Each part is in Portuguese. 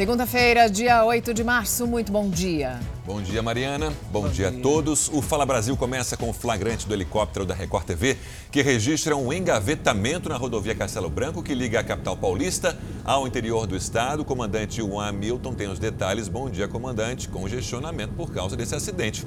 Segunda-feira, dia 8 de março, muito bom dia. Bom dia, Mariana. Bom, bom dia, dia, a todos. O Fala Brasil começa com o flagrante do helicóptero da Record TV, que registra um engavetamento na rodovia Castelo Branco, que liga a capital paulista ao interior do estado. O comandante Juan Hamilton tem os detalhes. Bom dia, comandante. Congestionamento por causa desse acidente.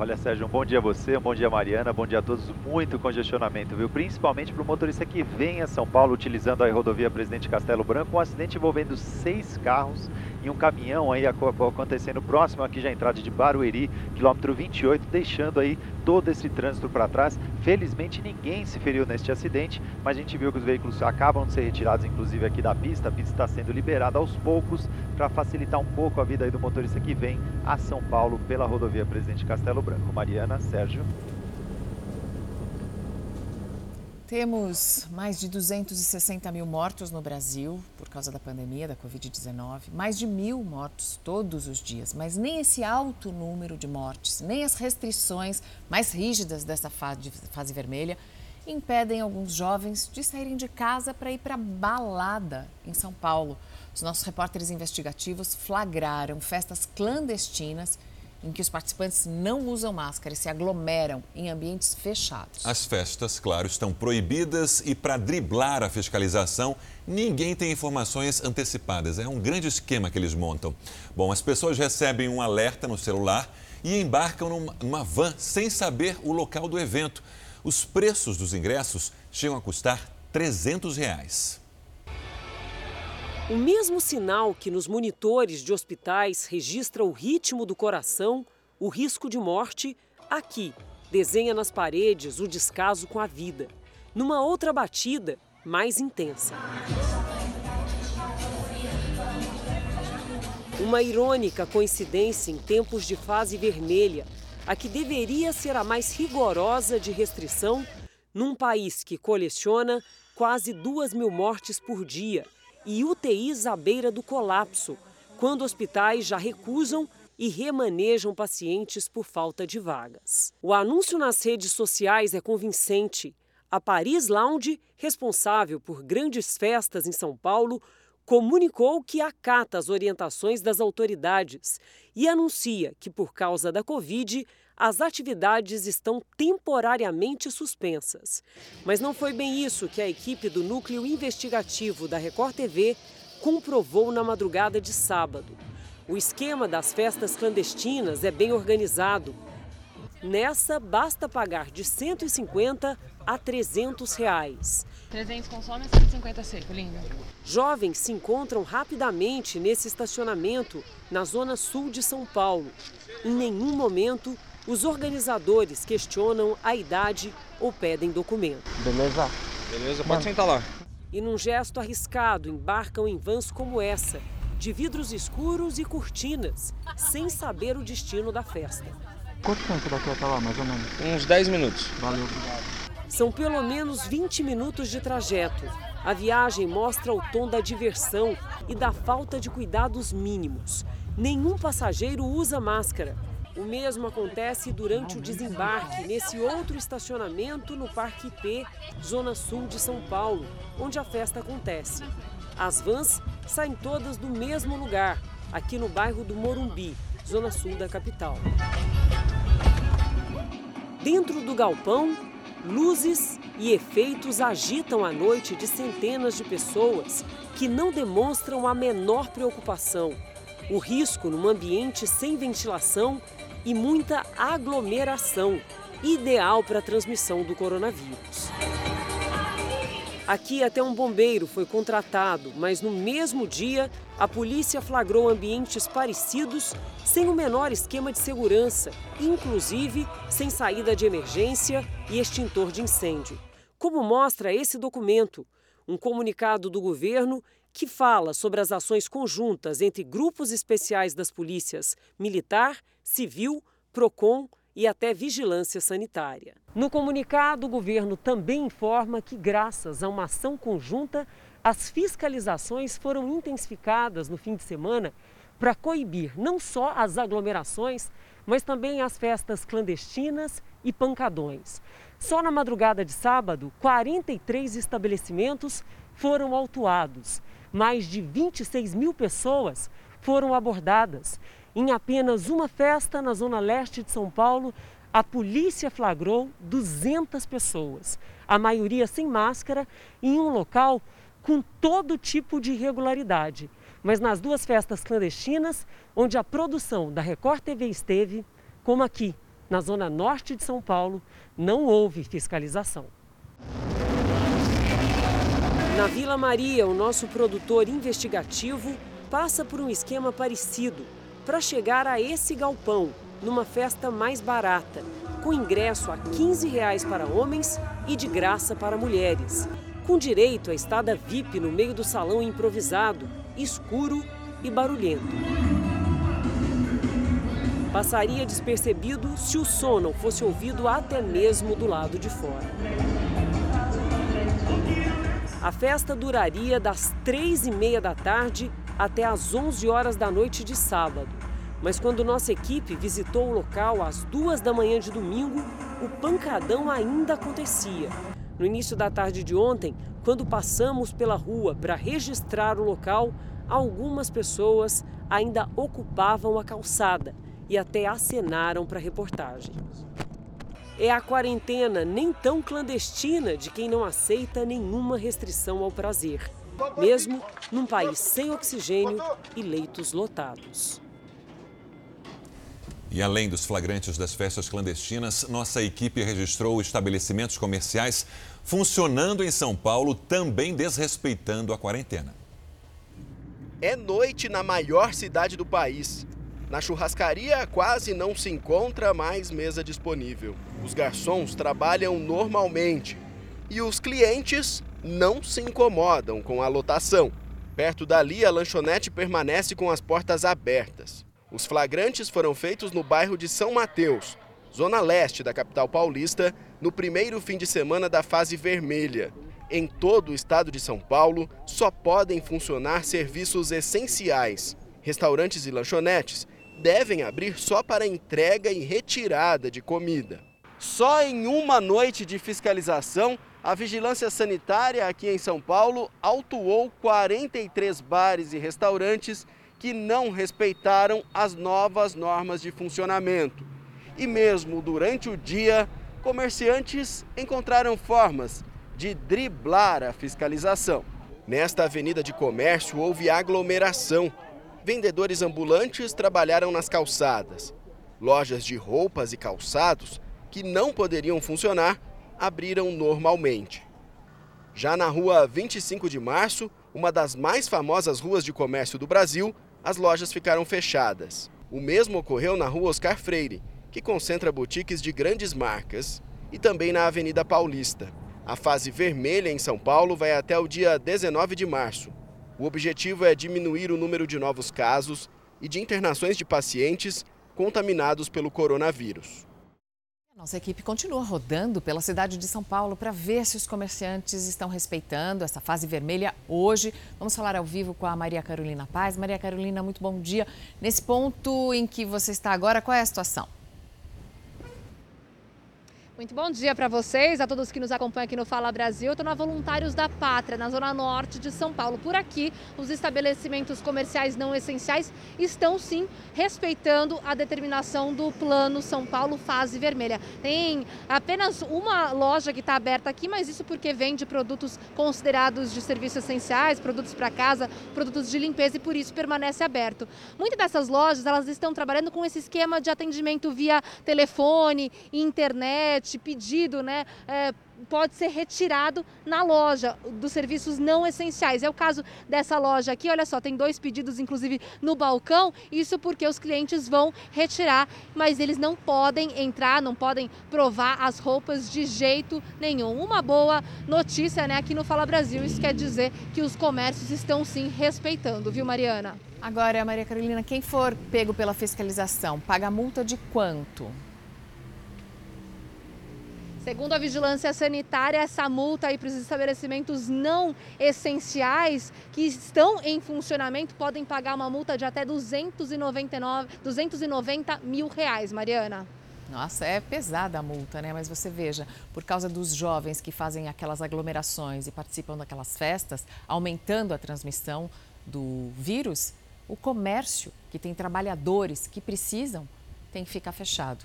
Olha, Sérgio, um bom dia a você, um bom dia Mariana, bom dia a todos. Muito congestionamento, viu? Principalmente para o motorista que vem a São Paulo utilizando a rodovia Presidente Castelo Branco. Um acidente envolvendo seis carros e um caminhão aí acontecendo próximo aqui já entrada de Barueri, quilômetro 28, deixando aí todo esse trânsito para trás. Felizmente ninguém se feriu neste acidente, mas a gente viu que os veículos acabam de ser retirados, inclusive aqui da pista. A pista está sendo liberada aos poucos para facilitar um pouco a vida aí do motorista que vem a São Paulo pela rodovia Presidente Castelo Branco. Mariana, Sérgio. Temos mais de 260 mil mortos no Brasil por causa da pandemia da Covid-19. Mais de mil mortos todos os dias. Mas nem esse alto número de mortes, nem as restrições mais rígidas dessa fase, fase vermelha impedem alguns jovens de saírem de casa para ir para balada em São Paulo. Os nossos repórteres investigativos flagraram festas clandestinas em que os participantes não usam máscara e se aglomeram em ambientes fechados. As festas, claro, estão proibidas e para driblar a fiscalização, ninguém tem informações antecipadas. É um grande esquema que eles montam. Bom, as pessoas recebem um alerta no celular e embarcam numa van sem saber o local do evento. Os preços dos ingressos chegam a custar 300 reais. O mesmo sinal que nos monitores de hospitais registra o ritmo do coração, o risco de morte, aqui desenha nas paredes o descaso com a vida. Numa outra batida, mais intensa. Uma irônica coincidência em tempos de fase vermelha, a que deveria ser a mais rigorosa de restrição, num país que coleciona quase duas mil mortes por dia e UTIs à beira do colapso, quando hospitais já recusam e remanejam pacientes por falta de vagas. O anúncio nas redes sociais é convincente. A Paris Lounge, responsável por grandes festas em São Paulo, comunicou que acata as orientações das autoridades e anuncia que, por causa da Covid, as atividades estão temporariamente suspensas. Mas não foi bem isso que a equipe do núcleo investigativo da Record TV comprovou na madrugada de sábado. O esquema das festas clandestinas é bem organizado. Nessa, basta pagar de 150 a 300 reais. 300 consome 150 seco, lindo. Jovens se encontram rapidamente nesse estacionamento na zona sul de São Paulo. Em nenhum momento os organizadores questionam a idade ou pedem documento. Beleza? Beleza, pode Mano. sentar lá. E num gesto arriscado, embarcam em vans como essa, de vidros escuros e cortinas, sem saber o destino da festa. Quanto tempo daqui até lá, mais ou menos? Uns 10 minutos. Valeu, obrigado. São pelo menos 20 minutos de trajeto. A viagem mostra o tom da diversão e da falta de cuidados mínimos. Nenhum passageiro usa máscara o mesmo acontece durante o desembarque nesse outro estacionamento no Parque IP, zona sul de São Paulo, onde a festa acontece. As vans saem todas do mesmo lugar, aqui no bairro do Morumbi, zona sul da capital. Dentro do galpão, luzes e efeitos agitam a noite de centenas de pessoas que não demonstram a menor preocupação. O risco num ambiente sem ventilação e muita aglomeração, ideal para a transmissão do coronavírus. Aqui até um bombeiro foi contratado, mas no mesmo dia a polícia flagrou ambientes parecidos sem o menor esquema de segurança, inclusive sem saída de emergência e extintor de incêndio. Como mostra esse documento, um comunicado do governo que fala sobre as ações conjuntas entre grupos especiais das polícias militar, civil, PROCON e até vigilância sanitária. No comunicado, o governo também informa que, graças a uma ação conjunta, as fiscalizações foram intensificadas no fim de semana para coibir não só as aglomerações, mas também as festas clandestinas e pancadões. Só na madrugada de sábado, 43 estabelecimentos foram autuados. Mais de 26 mil pessoas foram abordadas. Em apenas uma festa na zona leste de São Paulo, a polícia flagrou 200 pessoas, a maioria sem máscara, em um local com todo tipo de irregularidade. Mas nas duas festas clandestinas, onde a produção da Record TV esteve, como aqui, na zona norte de São Paulo, não houve fiscalização. Na Vila Maria, o nosso produtor investigativo passa por um esquema parecido para chegar a esse galpão, numa festa mais barata, com ingresso a 15 reais para homens e de graça para mulheres, com direito à estada VIP no meio do salão improvisado, escuro e barulhento. Passaria despercebido se o som não fosse ouvido até mesmo do lado de fora. A festa duraria das três e meia da tarde até às 11 horas da noite de sábado. Mas quando nossa equipe visitou o local às duas da manhã de domingo, o pancadão ainda acontecia. No início da tarde de ontem, quando passamos pela rua para registrar o local, algumas pessoas ainda ocupavam a calçada e até acenaram para a reportagem é a quarentena nem tão clandestina de quem não aceita nenhuma restrição ao prazer, mesmo num país sem oxigênio e leitos lotados. E além dos flagrantes das festas clandestinas, nossa equipe registrou estabelecimentos comerciais funcionando em São Paulo, também desrespeitando a quarentena. É noite na maior cidade do país. Na churrascaria quase não se encontra mais mesa disponível. Os garçons trabalham normalmente e os clientes não se incomodam com a lotação. Perto dali, a lanchonete permanece com as portas abertas. Os flagrantes foram feitos no bairro de São Mateus, zona leste da capital paulista, no primeiro fim de semana da fase vermelha. Em todo o estado de São Paulo, só podem funcionar serviços essenciais. Restaurantes e lanchonetes devem abrir só para entrega e retirada de comida. Só em uma noite de fiscalização, a vigilância sanitária aqui em São Paulo autuou 43 bares e restaurantes que não respeitaram as novas normas de funcionamento. E mesmo durante o dia, comerciantes encontraram formas de driblar a fiscalização. Nesta avenida de comércio houve aglomeração vendedores ambulantes trabalharam nas calçadas. Lojas de roupas e calçados, que não poderiam funcionar, abriram normalmente. Já na rua 25 de março, uma das mais famosas ruas de comércio do Brasil, as lojas ficaram fechadas. O mesmo ocorreu na rua Oscar Freire, que concentra boutiques de grandes marcas, e também na Avenida Paulista. A fase vermelha em São Paulo vai até o dia 19 de março. O objetivo é diminuir o número de novos casos e de internações de pacientes contaminados pelo coronavírus. Nossa equipe continua rodando pela cidade de São Paulo para ver se os comerciantes estão respeitando essa fase vermelha hoje. Vamos falar ao vivo com a Maria Carolina Paz. Maria Carolina, muito bom dia. Nesse ponto em que você está agora, qual é a situação? Muito bom dia para vocês, a todos que nos acompanham aqui no Fala Brasil. Estou na Voluntários da Pátria, na zona norte de São Paulo. Por aqui, os estabelecimentos comerciais não essenciais estão sim respeitando a determinação do Plano São Paulo Fase Vermelha. Tem apenas uma loja que está aberta aqui, mas isso porque vende produtos considerados de serviços essenciais, produtos para casa, produtos de limpeza e por isso permanece aberto. Muitas dessas lojas elas estão trabalhando com esse esquema de atendimento via telefone, internet pedido, né? É, pode ser retirado na loja dos serviços não essenciais. É o caso dessa loja aqui, olha só, tem dois pedidos inclusive no balcão, isso porque os clientes vão retirar, mas eles não podem entrar, não podem provar as roupas de jeito nenhum. Uma boa notícia, né, aqui no Fala Brasil, isso quer dizer que os comércios estão sim respeitando, viu, Mariana? Agora, Maria Carolina, quem for pego pela fiscalização, paga multa de quanto? Segundo a Vigilância Sanitária, essa multa aí para os estabelecimentos não essenciais que estão em funcionamento podem pagar uma multa de até 299, 290 mil reais, Mariana. Nossa, é pesada a multa, né? Mas você veja, por causa dos jovens que fazem aquelas aglomerações e participam daquelas festas, aumentando a transmissão do vírus, o comércio, que tem trabalhadores que precisam, tem que ficar fechado.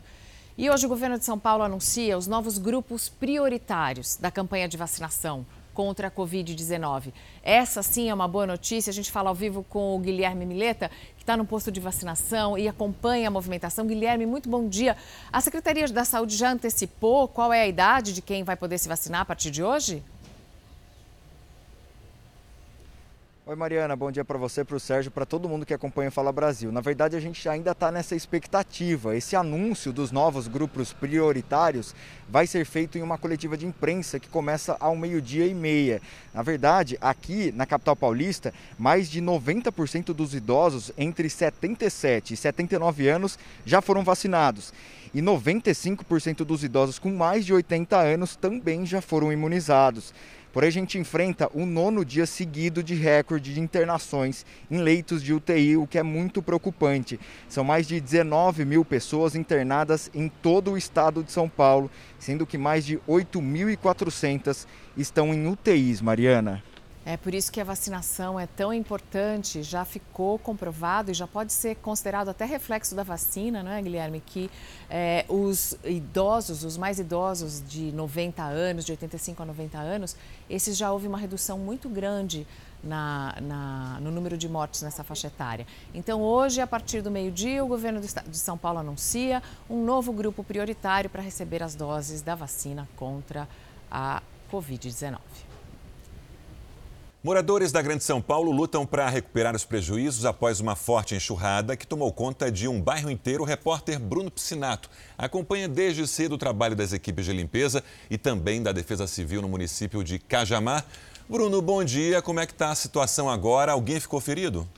E hoje o governo de São Paulo anuncia os novos grupos prioritários da campanha de vacinação contra a Covid-19. Essa sim é uma boa notícia. A gente fala ao vivo com o Guilherme Mileta, que está no posto de vacinação e acompanha a movimentação. Guilherme, muito bom dia. A Secretaria da Saúde já antecipou qual é a idade de quem vai poder se vacinar a partir de hoje? Oi Mariana, bom dia para você, para o Sérgio, para todo mundo que acompanha o Fala Brasil. Na verdade, a gente ainda está nessa expectativa. Esse anúncio dos novos grupos prioritários vai ser feito em uma coletiva de imprensa que começa ao meio-dia e meia. Na verdade, aqui na capital paulista, mais de 90% dos idosos entre 77 e 79 anos já foram vacinados. E 95% dos idosos com mais de 80 anos também já foram imunizados. Porém, a gente enfrenta o nono dia seguido de recorde de internações em leitos de UTI, o que é muito preocupante. São mais de 19 mil pessoas internadas em todo o estado de São Paulo, sendo que mais de 8.400 estão em UTIs, Mariana. É por isso que a vacinação é tão importante, já ficou comprovado e já pode ser considerado até reflexo da vacina, não é, Guilherme? Que é, os idosos, os mais idosos de 90 anos, de 85 a 90 anos, esses já houve uma redução muito grande na, na, no número de mortes nessa faixa etária. Então, hoje, a partir do meio-dia, o governo de São Paulo anuncia um novo grupo prioritário para receber as doses da vacina contra a Covid-19. Moradores da Grande São Paulo lutam para recuperar os prejuízos após uma forte enxurrada que tomou conta de um bairro inteiro. O repórter Bruno Piscinato acompanha desde cedo o trabalho das equipes de limpeza e também da Defesa Civil no município de Cajamar. Bruno, bom dia. Como é que está a situação agora? Alguém ficou ferido?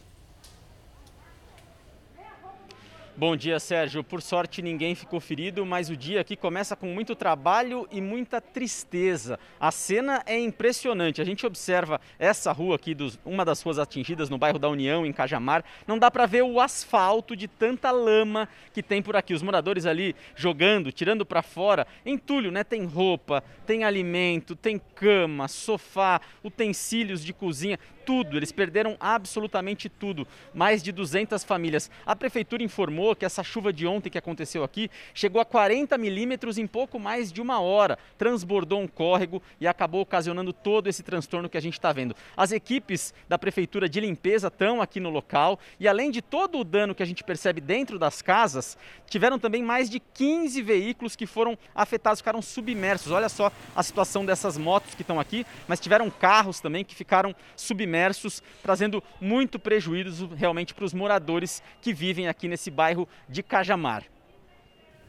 Bom dia, Sérgio. Por sorte, ninguém ficou ferido, mas o dia aqui começa com muito trabalho e muita tristeza. A cena é impressionante. A gente observa essa rua aqui, dos, uma das ruas atingidas no bairro da União, em Cajamar. Não dá para ver o asfalto de tanta lama que tem por aqui. Os moradores ali jogando, tirando para fora. Entulho, né? Tem roupa, tem alimento, tem cama, sofá, utensílios de cozinha tudo, eles perderam absolutamente tudo. Mais de 200 famílias. A prefeitura informou que essa chuva de ontem que aconteceu aqui chegou a 40 milímetros em pouco mais de uma hora. Transbordou um córrego e acabou ocasionando todo esse transtorno que a gente está vendo. As equipes da prefeitura de limpeza estão aqui no local e além de todo o dano que a gente percebe dentro das casas, tiveram também mais de 15 veículos que foram afetados, ficaram submersos. Olha só a situação dessas motos que estão aqui, mas tiveram carros também que ficaram submersos imersos, trazendo muito prejuízo realmente para os moradores que vivem aqui nesse bairro de Cajamar.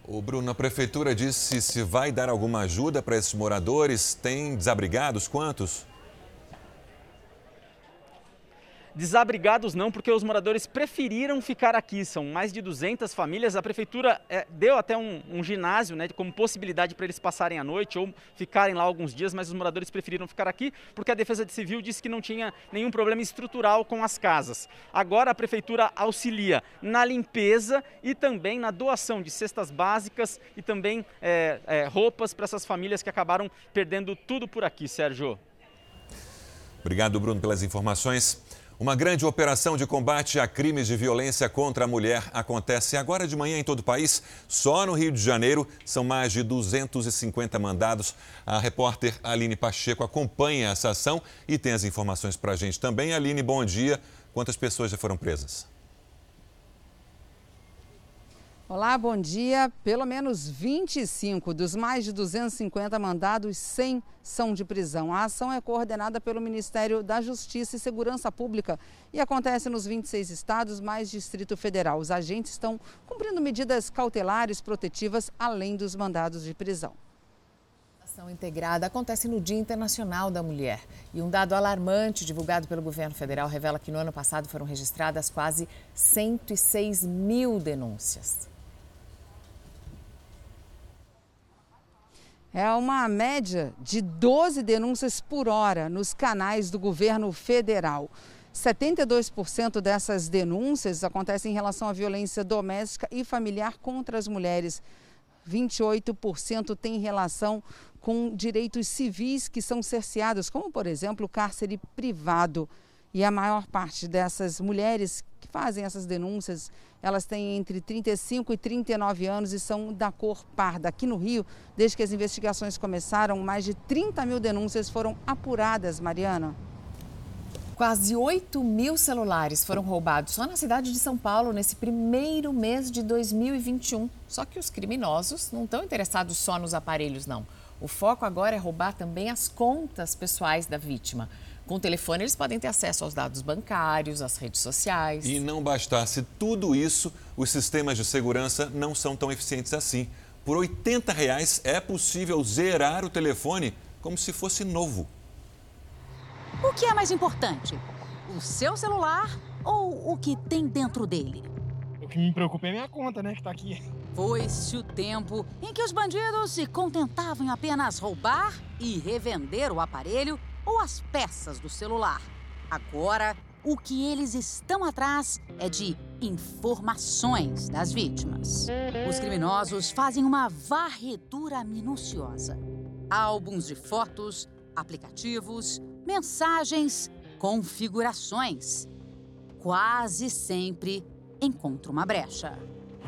O Bruno, a prefeitura disse se vai dar alguma ajuda para esses moradores. Tem desabrigados quantos? Desabrigados não, porque os moradores preferiram ficar aqui. São mais de 200 famílias. A prefeitura é, deu até um, um ginásio né, como possibilidade para eles passarem a noite ou ficarem lá alguns dias, mas os moradores preferiram ficar aqui porque a Defesa Civil disse que não tinha nenhum problema estrutural com as casas. Agora a prefeitura auxilia na limpeza e também na doação de cestas básicas e também é, é, roupas para essas famílias que acabaram perdendo tudo por aqui, Sérgio. Obrigado, Bruno, pelas informações. Uma grande operação de combate a crimes de violência contra a mulher acontece agora de manhã em todo o país. Só no Rio de Janeiro são mais de 250 mandados. A repórter Aline Pacheco acompanha essa ação e tem as informações para a gente também. Aline, bom dia. Quantas pessoas já foram presas? Olá, bom dia. Pelo menos 25 dos mais de 250 mandados, 100 são de prisão. A ação é coordenada pelo Ministério da Justiça e Segurança Pública e acontece nos 26 estados, mais Distrito Federal. Os agentes estão cumprindo medidas cautelares protetivas, além dos mandados de prisão. A ação integrada acontece no Dia Internacional da Mulher. E um dado alarmante divulgado pelo governo federal revela que no ano passado foram registradas quase 106 mil denúncias. É uma média de 12 denúncias por hora nos canais do governo federal. 72% dessas denúncias acontecem em relação à violência doméstica e familiar contra as mulheres. 28% tem relação com direitos civis que são cerceados, como, por exemplo, o cárcere privado. E a maior parte dessas mulheres que fazem essas denúncias, elas têm entre 35 e 39 anos e são da cor parda. Aqui no Rio, desde que as investigações começaram, mais de 30 mil denúncias foram apuradas, Mariana. Quase 8 mil celulares foram roubados só na cidade de São Paulo nesse primeiro mês de 2021. Só que os criminosos não estão interessados só nos aparelhos, não. O foco agora é roubar também as contas pessoais da vítima. Com o telefone, eles podem ter acesso aos dados bancários, às redes sociais. E não bastasse tudo isso, os sistemas de segurança não são tão eficientes assim. Por 80 reais é possível zerar o telefone como se fosse novo. O que é mais importante? O seu celular ou o que tem dentro dele? O que me preocupa é minha conta, né, que tá aqui. Foi-se o tempo em que os bandidos se contentavam em apenas roubar e revender o aparelho ou as peças do celular. Agora, o que eles estão atrás é de informações das vítimas. Os criminosos fazem uma varredura minuciosa. Álbuns de fotos, aplicativos, mensagens, configurações. Quase sempre encontra uma brecha.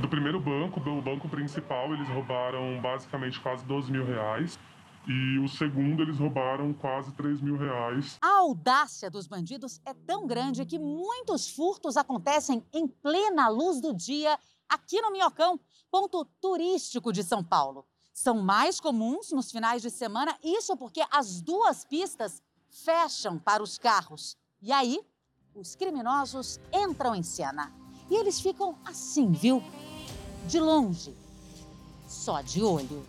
Do primeiro banco, do banco principal, eles roubaram basicamente quase 12 mil reais. E o segundo, eles roubaram quase 3 mil reais. A audácia dos bandidos é tão grande que muitos furtos acontecem em plena luz do dia aqui no Minhocão, ponto turístico de São Paulo. São mais comuns nos finais de semana, isso porque as duas pistas fecham para os carros. E aí, os criminosos entram em cena. E eles ficam assim, viu? De longe. Só de olho.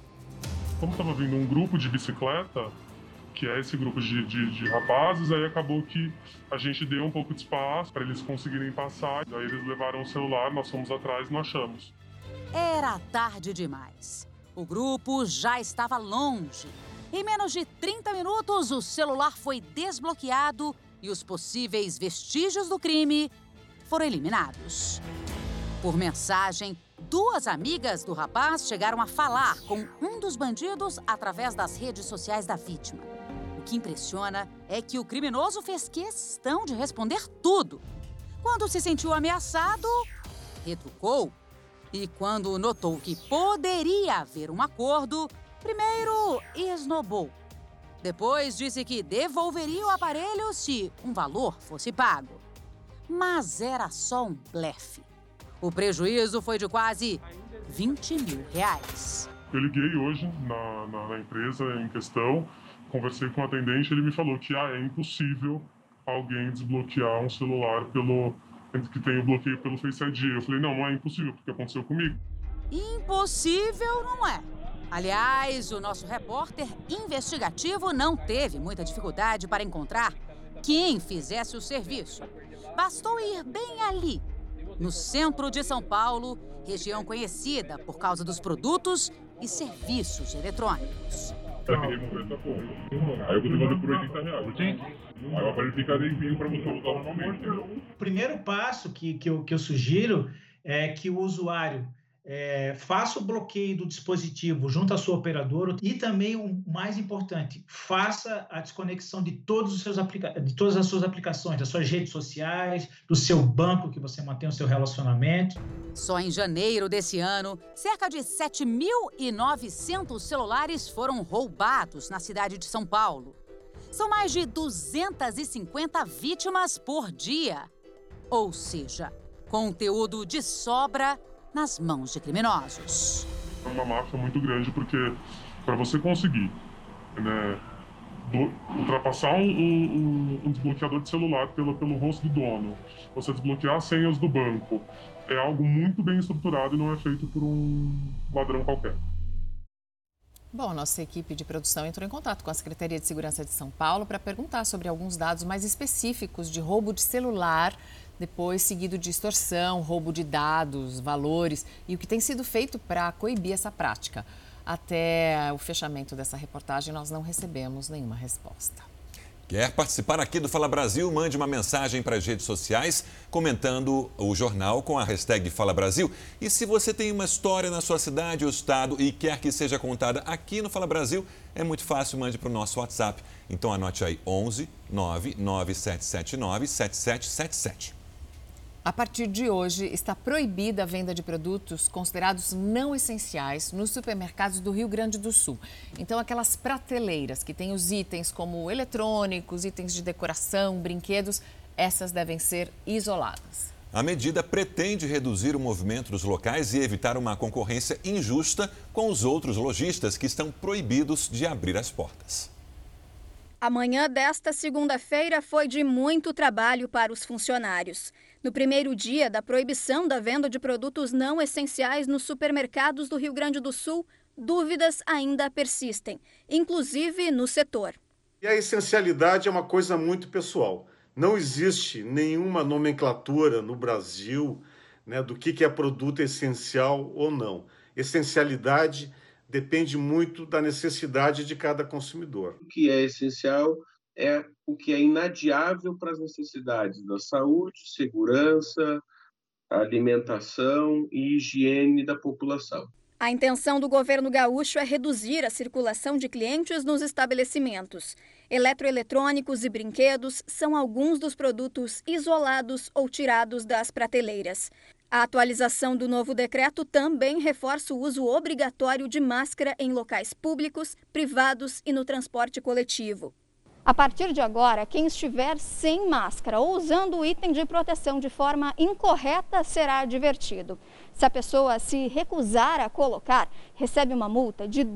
Como estava vindo um grupo de bicicleta, que é esse grupo de, de, de, rapazes, aí acabou que a gente deu um pouco de espaço para eles conseguirem passar. Aí eles levaram o celular, nós fomos atrás e não achamos. Era tarde demais. O grupo já estava longe em menos de 30 minutos, o celular foi desbloqueado e os possíveis vestígios do crime foram eliminados. Por mensagem, duas amigas do rapaz chegaram a falar com um dos bandidos através das redes sociais da vítima. O que impressiona é que o criminoso fez questão de responder tudo. Quando se sentiu ameaçado, retrucou. E quando notou que poderia haver um acordo, Primeiro, esnobou. Depois disse que devolveria o aparelho se um valor fosse pago. Mas era só um blefe. O prejuízo foi de quase 20 mil reais. Eu liguei hoje na, na, na empresa em questão, conversei com o atendente, ele me falou que ah, é impossível alguém desbloquear um celular pelo que tem o bloqueio pelo Face ID. Eu falei, não, não é impossível, porque aconteceu comigo. Impossível não é. Aliás, o nosso repórter investigativo não teve muita dificuldade para encontrar quem fizesse o serviço. Bastou ir bem ali, no centro de São Paulo, região conhecida por causa dos produtos e serviços eletrônicos. Aí eu por 80 reais. Aí o aparelho fica limpinho para você usar normalmente. O primeiro passo que, que, eu, que eu sugiro é que o usuário é, faça o bloqueio do dispositivo junto à sua operadora e também o mais importante, faça a desconexão de todos os seus de todas as suas aplicações, das suas redes sociais, do seu banco que você mantém o seu relacionamento. Só em janeiro desse ano, cerca de 7.900 celulares foram roubados na cidade de São Paulo. São mais de 250 vítimas por dia. Ou seja, conteúdo de sobra nas mãos de criminosos. É uma máfia muito grande porque para você conseguir né, do, ultrapassar um, um, um, desbloqueador de celular pelo, pelo rosto do dono, você desbloquear as senhas do banco, é algo muito bem estruturado e não é feito por um ladrão qualquer. Bom, nossa equipe de produção entrou em contato com a Secretaria de Segurança de São Paulo para perguntar sobre alguns dados mais específicos de roubo de celular depois seguido de extorsão, roubo de dados, valores e o que tem sido feito para coibir essa prática. Até o fechamento dessa reportagem, nós não recebemos nenhuma resposta. Quer participar aqui do Fala Brasil? Mande uma mensagem para as redes sociais comentando o jornal com a hashtag Fala Brasil. E se você tem uma história na sua cidade ou estado e quer que seja contada aqui no Fala Brasil, é muito fácil, mande para o nosso WhatsApp. Então anote aí 11 99779 7777. A partir de hoje, está proibida a venda de produtos considerados não essenciais nos supermercados do Rio Grande do Sul. Então, aquelas prateleiras que têm os itens como eletrônicos, itens de decoração, brinquedos, essas devem ser isoladas. A medida pretende reduzir o movimento dos locais e evitar uma concorrência injusta com os outros lojistas que estão proibidos de abrir as portas. A manhã desta segunda-feira foi de muito trabalho para os funcionários. No primeiro dia da proibição da venda de produtos não essenciais nos supermercados do Rio Grande do Sul, dúvidas ainda persistem, inclusive no setor. E a essencialidade é uma coisa muito pessoal. Não existe nenhuma nomenclatura no Brasil né, do que é produto essencial ou não. Essencialidade depende muito da necessidade de cada consumidor. O que é essencial é o que é inadiável para as necessidades da saúde, segurança, alimentação e higiene da população. A intenção do governo gaúcho é reduzir a circulação de clientes nos estabelecimentos. Eletroeletrônicos e brinquedos são alguns dos produtos isolados ou tirados das prateleiras. A atualização do novo decreto também reforça o uso obrigatório de máscara em locais públicos, privados e no transporte coletivo. A partir de agora, quem estiver sem máscara ou usando o item de proteção de forma incorreta será advertido. Se a pessoa se recusar a colocar, recebe uma multa de R$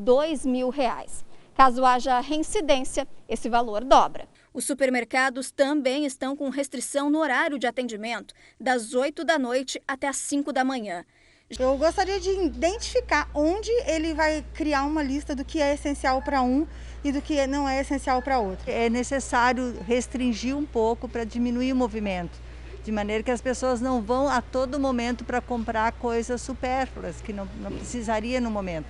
mil. Reais. Caso haja reincidência, esse valor dobra. Os supermercados também estão com restrição no horário de atendimento, das 8 da noite até as 5 da manhã. Eu gostaria de identificar onde ele vai criar uma lista do que é essencial para um e do que não é essencial para outro. É necessário restringir um pouco para diminuir o movimento, de maneira que as pessoas não vão a todo momento para comprar coisas supérfluas que não, não precisaria no momento.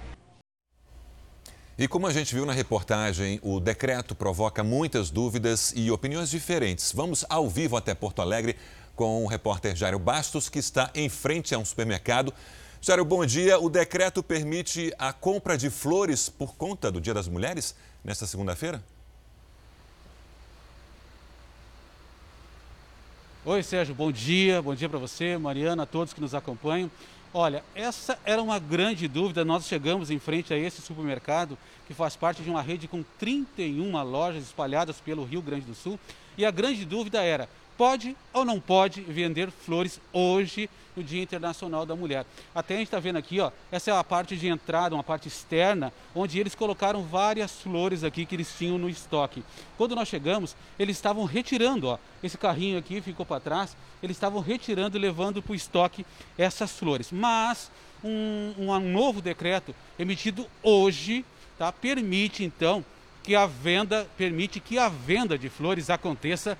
E como a gente viu na reportagem, o decreto provoca muitas dúvidas e opiniões diferentes. Vamos ao vivo até Porto Alegre com o repórter Jairo Bastos, que está em frente a um supermercado. Jairo, bom dia. O decreto permite a compra de flores por conta do Dia das Mulheres nesta segunda-feira? Oi, Sérgio, bom dia. Bom dia para você, Mariana, a todos que nos acompanham. Olha, essa era uma grande dúvida. Nós chegamos em frente a esse supermercado que faz parte de uma rede com 31 lojas espalhadas pelo Rio Grande do Sul. E a grande dúvida era: pode ou não pode vender flores hoje no Dia Internacional da Mulher. Até a gente está vendo aqui, ó, essa é a parte de entrada, uma parte externa, onde eles colocaram várias flores aqui que eles tinham no estoque. Quando nós chegamos, eles estavam retirando, ó, esse carrinho aqui ficou para trás, eles estavam retirando e levando para o estoque essas flores. Mas um, um novo decreto emitido hoje, tá, permite então que a venda, permite que a venda de flores aconteça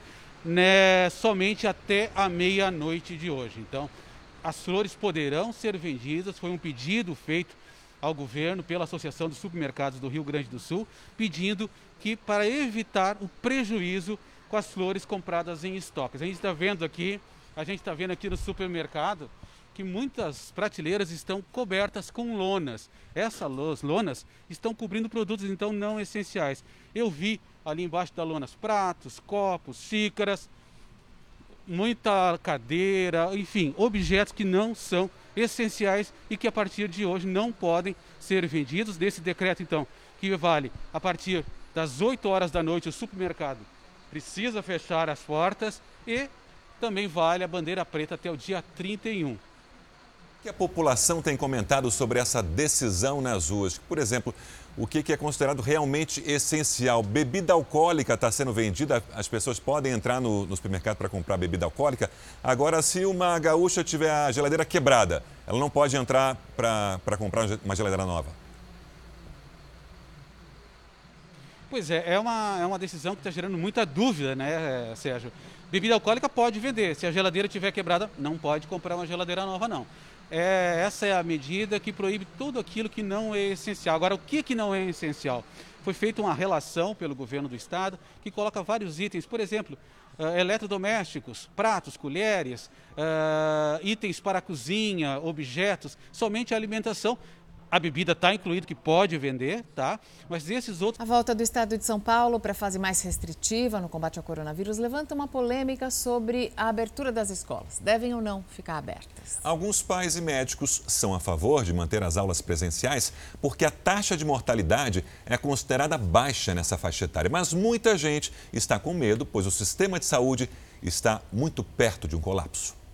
né, somente até a meia-noite de hoje. Então, as flores poderão ser vendidas. Foi um pedido feito ao governo pela Associação dos Supermercados do Rio Grande do Sul, pedindo que para evitar o prejuízo com as flores compradas em estoques. A gente está vendo aqui, a gente está vendo aqui no supermercado que muitas prateleiras estão cobertas com lonas. Essas lonas estão cobrindo produtos então não essenciais. Eu vi ali embaixo da lonas pratos, copos, xícaras, muita cadeira, enfim, objetos que não são essenciais e que a partir de hoje não podem ser vendidos. Desse decreto, então, que vale a partir das 8 horas da noite, o supermercado precisa fechar as portas e também vale a bandeira preta até o dia 31 que a população tem comentado sobre essa decisão nas ruas? Por exemplo, o que é considerado realmente essencial? Bebida alcoólica está sendo vendida, as pessoas podem entrar no, no supermercado para comprar bebida alcoólica. Agora, se uma gaúcha tiver a geladeira quebrada, ela não pode entrar para comprar uma geladeira nova. Pois é, é uma, é uma decisão que está gerando muita dúvida, né, Sérgio? Bebida alcoólica pode vender, se a geladeira estiver quebrada, não pode comprar uma geladeira nova, não. É, essa é a medida que proíbe tudo aquilo que não é essencial. Agora, o que, que não é essencial? Foi feita uma relação pelo governo do estado que coloca vários itens, por exemplo, uh, eletrodomésticos, pratos, colheres, uh, itens para a cozinha, objetos, somente alimentação a bebida está incluído que pode vender, tá? Mas esses outros. A volta do estado de São Paulo para a fase mais restritiva no combate ao coronavírus levanta uma polêmica sobre a abertura das escolas. Devem ou não ficar abertas? Alguns pais e médicos são a favor de manter as aulas presenciais porque a taxa de mortalidade é considerada baixa nessa faixa etária. Mas muita gente está com medo, pois o sistema de saúde está muito perto de um colapso.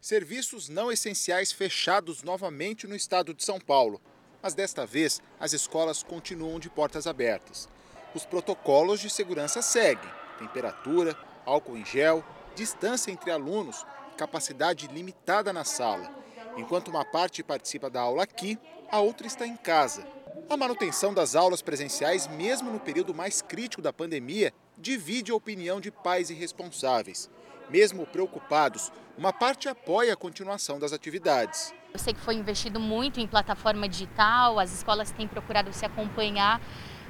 Serviços não essenciais fechados novamente no estado de São Paulo. Mas desta vez, as escolas continuam de portas abertas. Os protocolos de segurança seguem: temperatura, álcool em gel, distância entre alunos, capacidade limitada na sala. Enquanto uma parte participa da aula aqui, a outra está em casa. A manutenção das aulas presenciais, mesmo no período mais crítico da pandemia, divide a opinião de pais e responsáveis. Mesmo preocupados, uma parte apoia a continuação das atividades. Eu sei que foi investido muito em plataforma digital, as escolas têm procurado se acompanhar,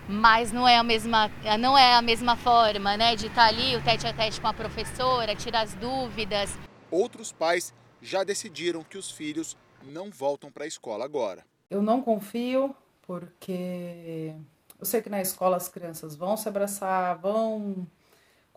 mas não é a mesma, não é a mesma forma, né, de estar ali o tete a tete com a professora, tirar as dúvidas. Outros pais já decidiram que os filhos não voltam para a escola agora. Eu não confio porque eu sei que na escola as crianças vão se abraçar, vão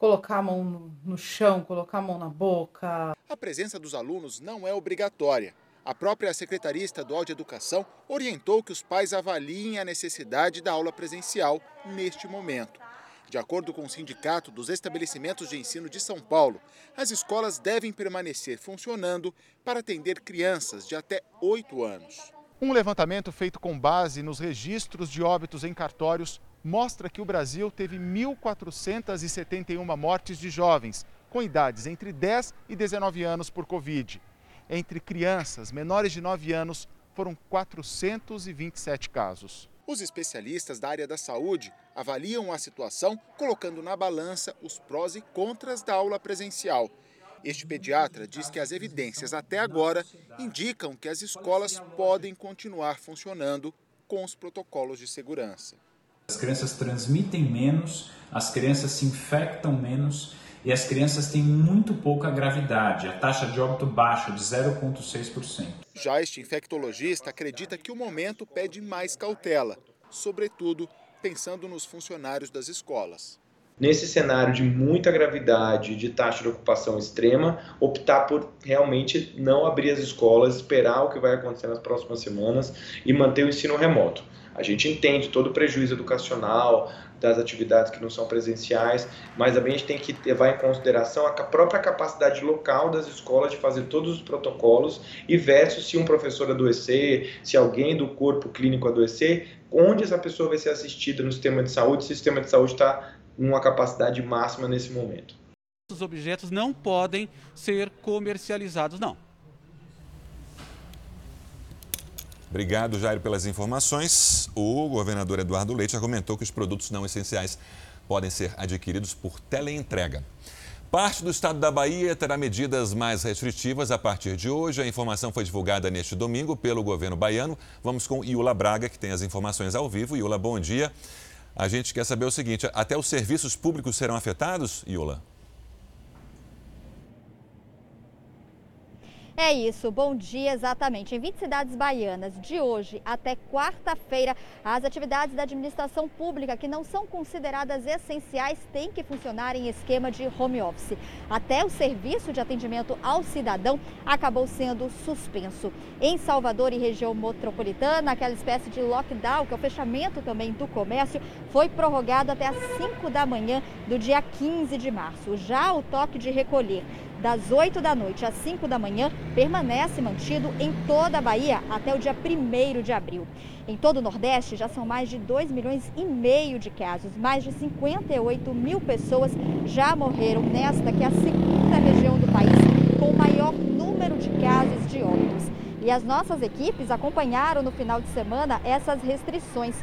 colocar a mão no chão, colocar a mão na boca. A presença dos alunos não é obrigatória. A própria Secretaria Estadual de Educação orientou que os pais avaliem a necessidade da aula presencial neste momento. De acordo com o Sindicato dos Estabelecimentos de Ensino de São Paulo, as escolas devem permanecer funcionando para atender crianças de até 8 anos. Um levantamento feito com base nos registros de óbitos em cartórios mostra que o Brasil teve 1.471 mortes de jovens com idades entre 10 e 19 anos por Covid. Entre crianças menores de 9 anos, foram 427 casos. Os especialistas da área da saúde avaliam a situação colocando na balança os prós e contras da aula presencial. Este pediatra diz que as evidências até agora indicam que as escolas podem continuar funcionando com os protocolos de segurança. As crianças transmitem menos, as crianças se infectam menos e as crianças têm muito pouca gravidade, a taxa de óbito baixa, de 0,6%. Já este infectologista acredita que o momento pede mais cautela, sobretudo pensando nos funcionários das escolas. Nesse cenário de muita gravidade, de taxa de ocupação extrema, optar por realmente não abrir as escolas, esperar o que vai acontecer nas próximas semanas e manter o ensino remoto. A gente entende todo o prejuízo educacional das atividades que não são presenciais, mas também a gente tem que levar em consideração a própria capacidade local das escolas de fazer todos os protocolos e versus se um professor adoecer, se alguém do corpo clínico adoecer, onde essa pessoa vai ser assistida no sistema de saúde, se o sistema de saúde está numa capacidade máxima nesse momento. Os objetos não podem ser comercializados, não. Obrigado, Jair, pelas informações. O governador Eduardo Leite argumentou que os produtos não essenciais podem ser adquiridos por teleentrega. Parte do estado da Bahia terá medidas mais restritivas a partir de hoje. A informação foi divulgada neste domingo pelo governo baiano. Vamos com Iula Braga, que tem as informações ao vivo. Iula, bom dia. A gente quer saber o seguinte: até os serviços públicos serão afetados, Iula? É isso, bom dia, exatamente. Em 20 cidades baianas, de hoje até quarta-feira, as atividades da administração pública que não são consideradas essenciais têm que funcionar em esquema de home office. Até o serviço de atendimento ao cidadão acabou sendo suspenso. Em Salvador e região metropolitana, aquela espécie de lockdown, que é o fechamento também do comércio, foi prorrogado até às 5 da manhã do dia 15 de março. Já o toque de recolher das 8 da noite às 5 da manhã, permanece mantido em toda a Bahia até o dia 1 de abril. Em todo o Nordeste, já são mais de 2 milhões e meio de casos. Mais de 58 mil pessoas já morreram nesta, que é a segunda região do país com o maior número de casos de óbitos. E as nossas equipes acompanharam no final de semana essas restrições.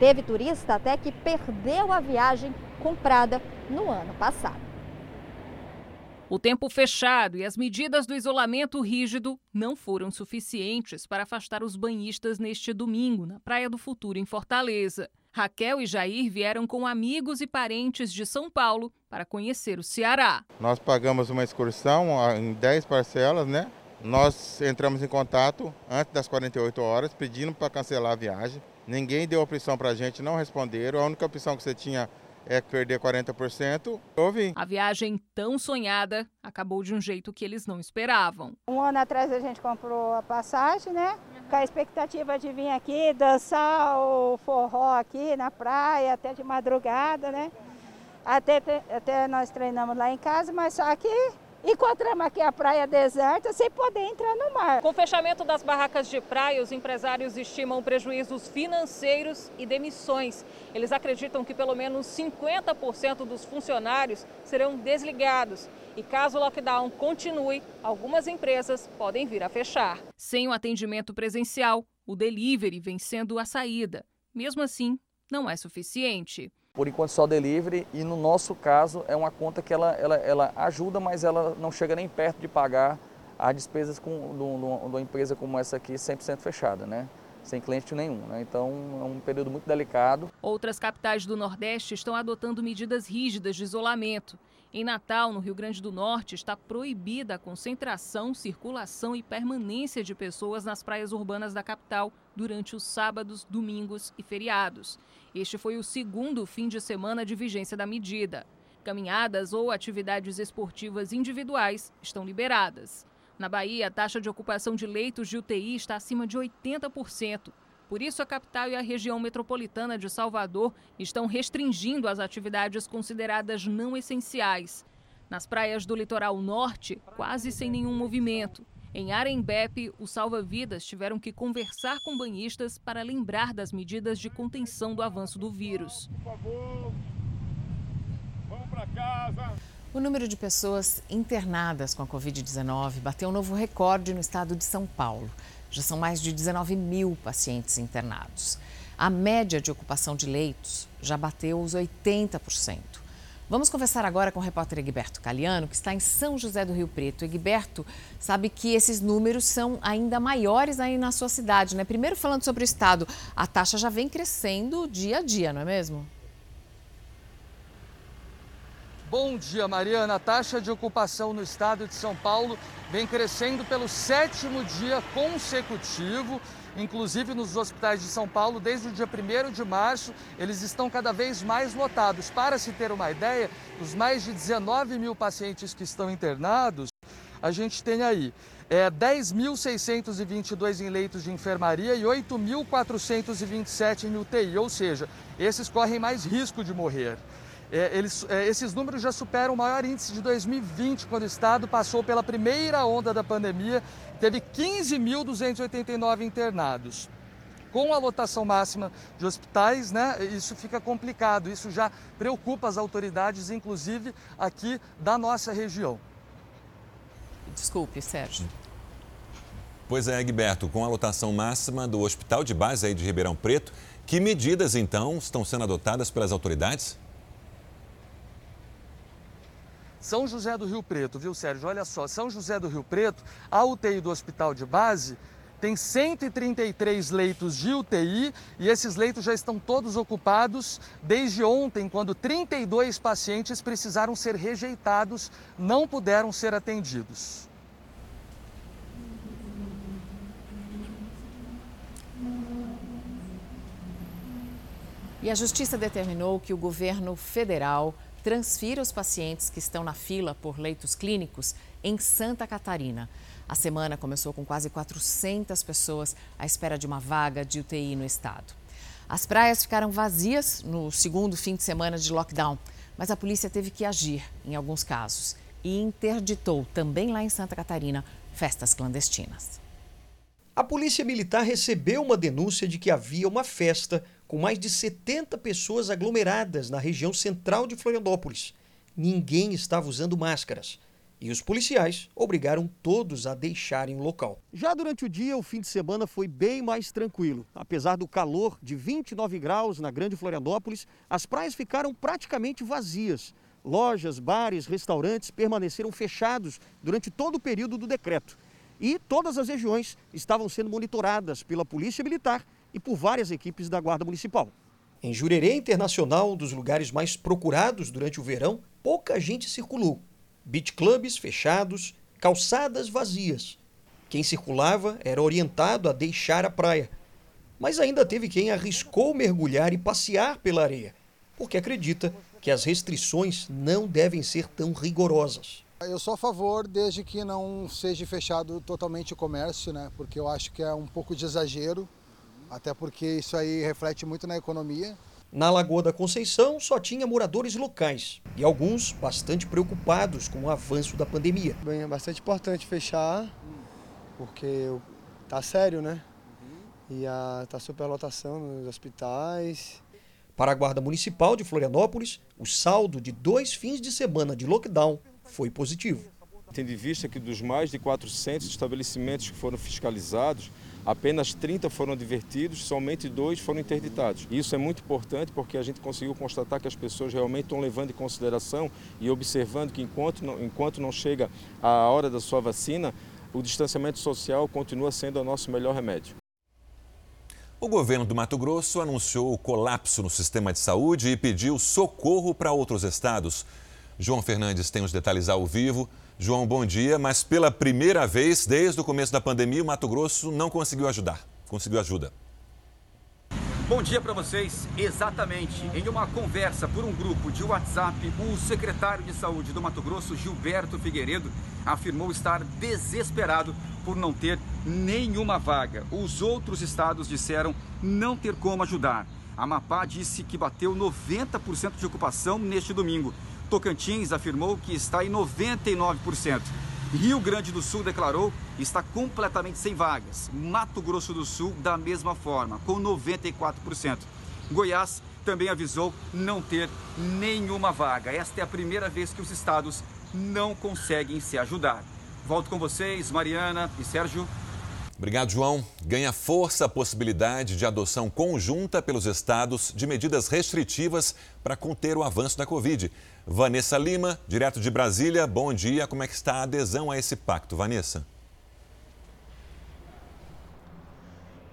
Teve turista até que perdeu a viagem comprada no ano passado. O tempo fechado e as medidas do isolamento rígido não foram suficientes para afastar os banhistas neste domingo, na Praia do Futuro, em Fortaleza. Raquel e Jair vieram com amigos e parentes de São Paulo para conhecer o Ceará. Nós pagamos uma excursão em 10 parcelas, né? Nós entramos em contato antes das 48 horas pedindo para cancelar a viagem. Ninguém deu opção para a gente, não responderam. A única opção que você tinha é perder 40%, eu vim. A viagem tão sonhada acabou de um jeito que eles não esperavam. Um ano atrás a gente comprou a passagem, né? Com a expectativa de vir aqui dançar o forró aqui na praia, até de madrugada, né? Até, até nós treinamos lá em casa, mas só que Encontramos aqui a praia deserta sem poder entrar no mar. Com o fechamento das barracas de praia, os empresários estimam prejuízos financeiros e demissões. Eles acreditam que pelo menos 50% dos funcionários serão desligados. E caso o lockdown continue, algumas empresas podem vir a fechar. Sem o atendimento presencial, o delivery vem sendo a saída. Mesmo assim, não é suficiente por enquanto só delivery e no nosso caso é uma conta que ela, ela, ela ajuda, mas ela não chega nem perto de pagar as despesas com, de uma empresa como essa aqui 100% fechada, né? sem cliente nenhum. Né? Então é um período muito delicado. Outras capitais do Nordeste estão adotando medidas rígidas de isolamento. Em Natal, no Rio Grande do Norte, está proibida a concentração, circulação e permanência de pessoas nas praias urbanas da capital durante os sábados, domingos e feriados. Este foi o segundo fim de semana de vigência da medida. Caminhadas ou atividades esportivas individuais estão liberadas. Na Bahia, a taxa de ocupação de leitos de UTI está acima de 80%. Por isso, a capital e a região metropolitana de Salvador estão restringindo as atividades consideradas não essenciais. Nas praias do litoral norte, quase sem nenhum movimento. Em Arembepe, os salva-vidas tiveram que conversar com banhistas para lembrar das medidas de contenção do avanço do vírus. Por favor, vamos para casa. O número de pessoas internadas com a Covid-19 bateu um novo recorde no estado de São Paulo. Já são mais de 19 mil pacientes internados. A média de ocupação de leitos já bateu os 80%. Vamos conversar agora com o repórter Egberto Caliano, que está em São José do Rio Preto. Egberto sabe que esses números são ainda maiores aí na sua cidade, né? Primeiro falando sobre o estado, a taxa já vem crescendo dia a dia, não é mesmo? Bom dia, Mariana. A taxa de ocupação no estado de São Paulo vem crescendo pelo sétimo dia consecutivo. Inclusive nos hospitais de São Paulo, desde o dia 1 de março, eles estão cada vez mais lotados. Para se ter uma ideia, os mais de 19 mil pacientes que estão internados, a gente tem aí é, 10.622 em leitos de enfermaria e 8.427 em UTI, ou seja, esses correm mais risco de morrer é, eles, é, esses números já superam o maior índice de 2020, quando o estado passou pela primeira onda da pandemia, teve 15.289 internados. Com a lotação máxima de hospitais, né, isso fica complicado, isso já preocupa as autoridades, inclusive aqui da nossa região. Desculpe, Sérgio. Pois é, Egberto, com a lotação máxima do Hospital de Base aí de Ribeirão Preto, que medidas então estão sendo adotadas pelas autoridades? São José do Rio Preto, viu, Sérgio? Olha só, São José do Rio Preto, a UTI do hospital de base tem 133 leitos de UTI e esses leitos já estão todos ocupados desde ontem, quando 32 pacientes precisaram ser rejeitados, não puderam ser atendidos. E a Justiça determinou que o governo federal transfira os pacientes que estão na fila por leitos clínicos em Santa Catarina. A semana começou com quase 400 pessoas à espera de uma vaga de UTI no estado. As praias ficaram vazias no segundo fim de semana de lockdown, mas a polícia teve que agir em alguns casos e interditou também lá em Santa Catarina festas clandestinas. A Polícia Militar recebeu uma denúncia de que havia uma festa com mais de 70 pessoas aglomeradas na região central de Florianópolis. Ninguém estava usando máscaras. E os policiais obrigaram todos a deixarem o local. Já durante o dia, o fim de semana foi bem mais tranquilo. Apesar do calor de 29 graus na Grande Florianópolis, as praias ficaram praticamente vazias. lojas, bares, restaurantes permaneceram fechados durante todo o período do decreto. E todas as regiões estavam sendo monitoradas pela Polícia Militar e por várias equipes da Guarda Municipal. Em Jurerê Internacional, um dos lugares mais procurados durante o verão, pouca gente circulou. Beach clubs fechados, calçadas vazias. Quem circulava era orientado a deixar a praia. Mas ainda teve quem arriscou mergulhar e passear pela areia, porque acredita que as restrições não devem ser tão rigorosas. Eu sou a favor desde que não seja fechado totalmente o comércio, né? Porque eu acho que é um pouco de exagero até porque isso aí reflete muito na economia. Na Lagoa da Conceição só tinha moradores locais e alguns bastante preocupados com o avanço da pandemia. Bem, é bastante importante fechar, porque tá sério, né? E a tá superlotação nos hospitais. Para a Guarda Municipal de Florianópolis, o saldo de dois fins de semana de lockdown foi positivo. Tendo em vista que dos mais de 400 estabelecimentos que foram fiscalizados, Apenas 30 foram advertidos, somente dois foram interditados. Isso é muito importante porque a gente conseguiu constatar que as pessoas realmente estão levando em consideração e observando que enquanto não, enquanto não chega a hora da sua vacina, o distanciamento social continua sendo o nosso melhor remédio. O governo do Mato Grosso anunciou o colapso no sistema de saúde e pediu socorro para outros estados. João Fernandes tem os detalhes ao vivo. João, bom dia. Mas pela primeira vez desde o começo da pandemia, o Mato Grosso não conseguiu ajudar. Conseguiu ajuda. Bom dia para vocês. Exatamente. Em uma conversa por um grupo de WhatsApp, o secretário de Saúde do Mato Grosso, Gilberto Figueiredo, afirmou estar desesperado por não ter nenhuma vaga. Os outros estados disseram não ter como ajudar. A Amapá disse que bateu 90% de ocupação neste domingo. Tocantins afirmou que está em 99%. Rio Grande do Sul declarou que está completamente sem vagas. Mato Grosso do Sul, da mesma forma, com 94%. Goiás também avisou não ter nenhuma vaga. Esta é a primeira vez que os estados não conseguem se ajudar. Volto com vocês, Mariana e Sérgio. Obrigado, João. Ganha força a possibilidade de adoção conjunta pelos estados de medidas restritivas para conter o avanço da Covid. Vanessa Lima, direto de Brasília, bom dia. Como é que está a adesão a esse pacto, Vanessa?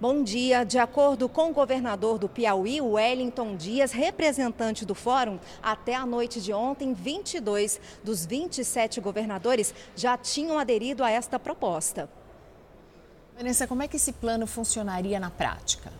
Bom dia. De acordo com o governador do Piauí, Wellington Dias, representante do fórum, até a noite de ontem, 22 dos 27 governadores já tinham aderido a esta proposta. Vanessa, como é que esse plano funcionaria na prática?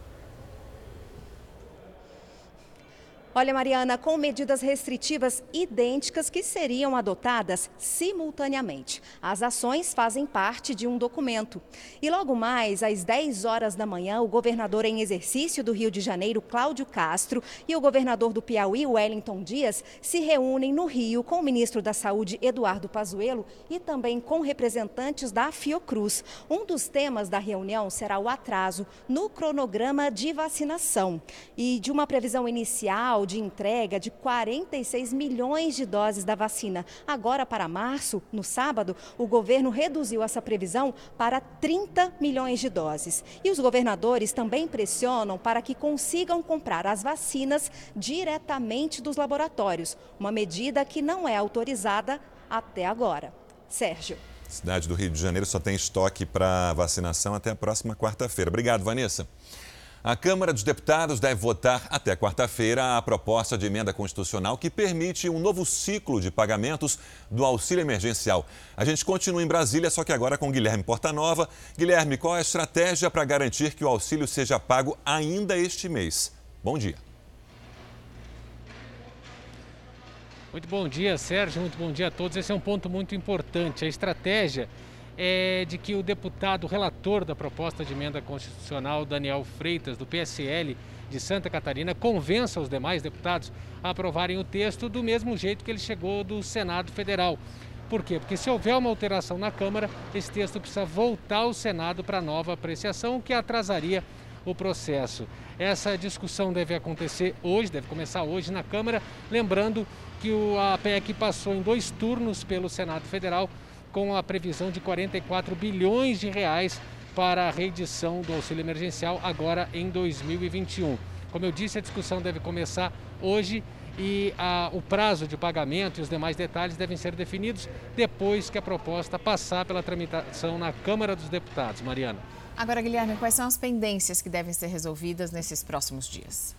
Olha, Mariana, com medidas restritivas idênticas que seriam adotadas simultaneamente. As ações fazem parte de um documento. E logo mais, às 10 horas da manhã, o governador em exercício do Rio de Janeiro, Cláudio Castro, e o governador do Piauí, Wellington Dias, se reúnem no Rio com o ministro da Saúde, Eduardo Pazuello, e também com representantes da Fiocruz. Um dos temas da reunião será o atraso no cronograma de vacinação e de uma previsão inicial de entrega de 46 milhões de doses da vacina. Agora, para março, no sábado, o governo reduziu essa previsão para 30 milhões de doses. E os governadores também pressionam para que consigam comprar as vacinas diretamente dos laboratórios, uma medida que não é autorizada até agora. Sérgio. Cidade do Rio de Janeiro só tem estoque para vacinação até a próxima quarta-feira. Obrigado, Vanessa. A Câmara dos Deputados deve votar até quarta-feira a proposta de emenda constitucional que permite um novo ciclo de pagamentos do auxílio emergencial. A gente continua em Brasília, só que agora com Guilherme Portanova. Guilherme, qual é a estratégia para garantir que o auxílio seja pago ainda este mês? Bom dia. Muito bom dia, Sérgio. Muito bom dia a todos. Esse é um ponto muito importante. A estratégia é de que o deputado relator da proposta de emenda constitucional, Daniel Freitas, do PSL de Santa Catarina, convença os demais deputados a aprovarem o texto do mesmo jeito que ele chegou do Senado Federal. Por quê? Porque se houver uma alteração na Câmara, esse texto precisa voltar ao Senado para nova apreciação, o que atrasaria o processo. Essa discussão deve acontecer hoje, deve começar hoje na Câmara, lembrando que a PEC passou em dois turnos pelo Senado Federal com a previsão de 44 bilhões de reais para a reedição do auxílio emergencial agora em 2021. Como eu disse, a discussão deve começar hoje e a, o prazo de pagamento e os demais detalhes devem ser definidos depois que a proposta passar pela tramitação na Câmara dos Deputados. Mariana. Agora, Guilherme, quais são as pendências que devem ser resolvidas nesses próximos dias?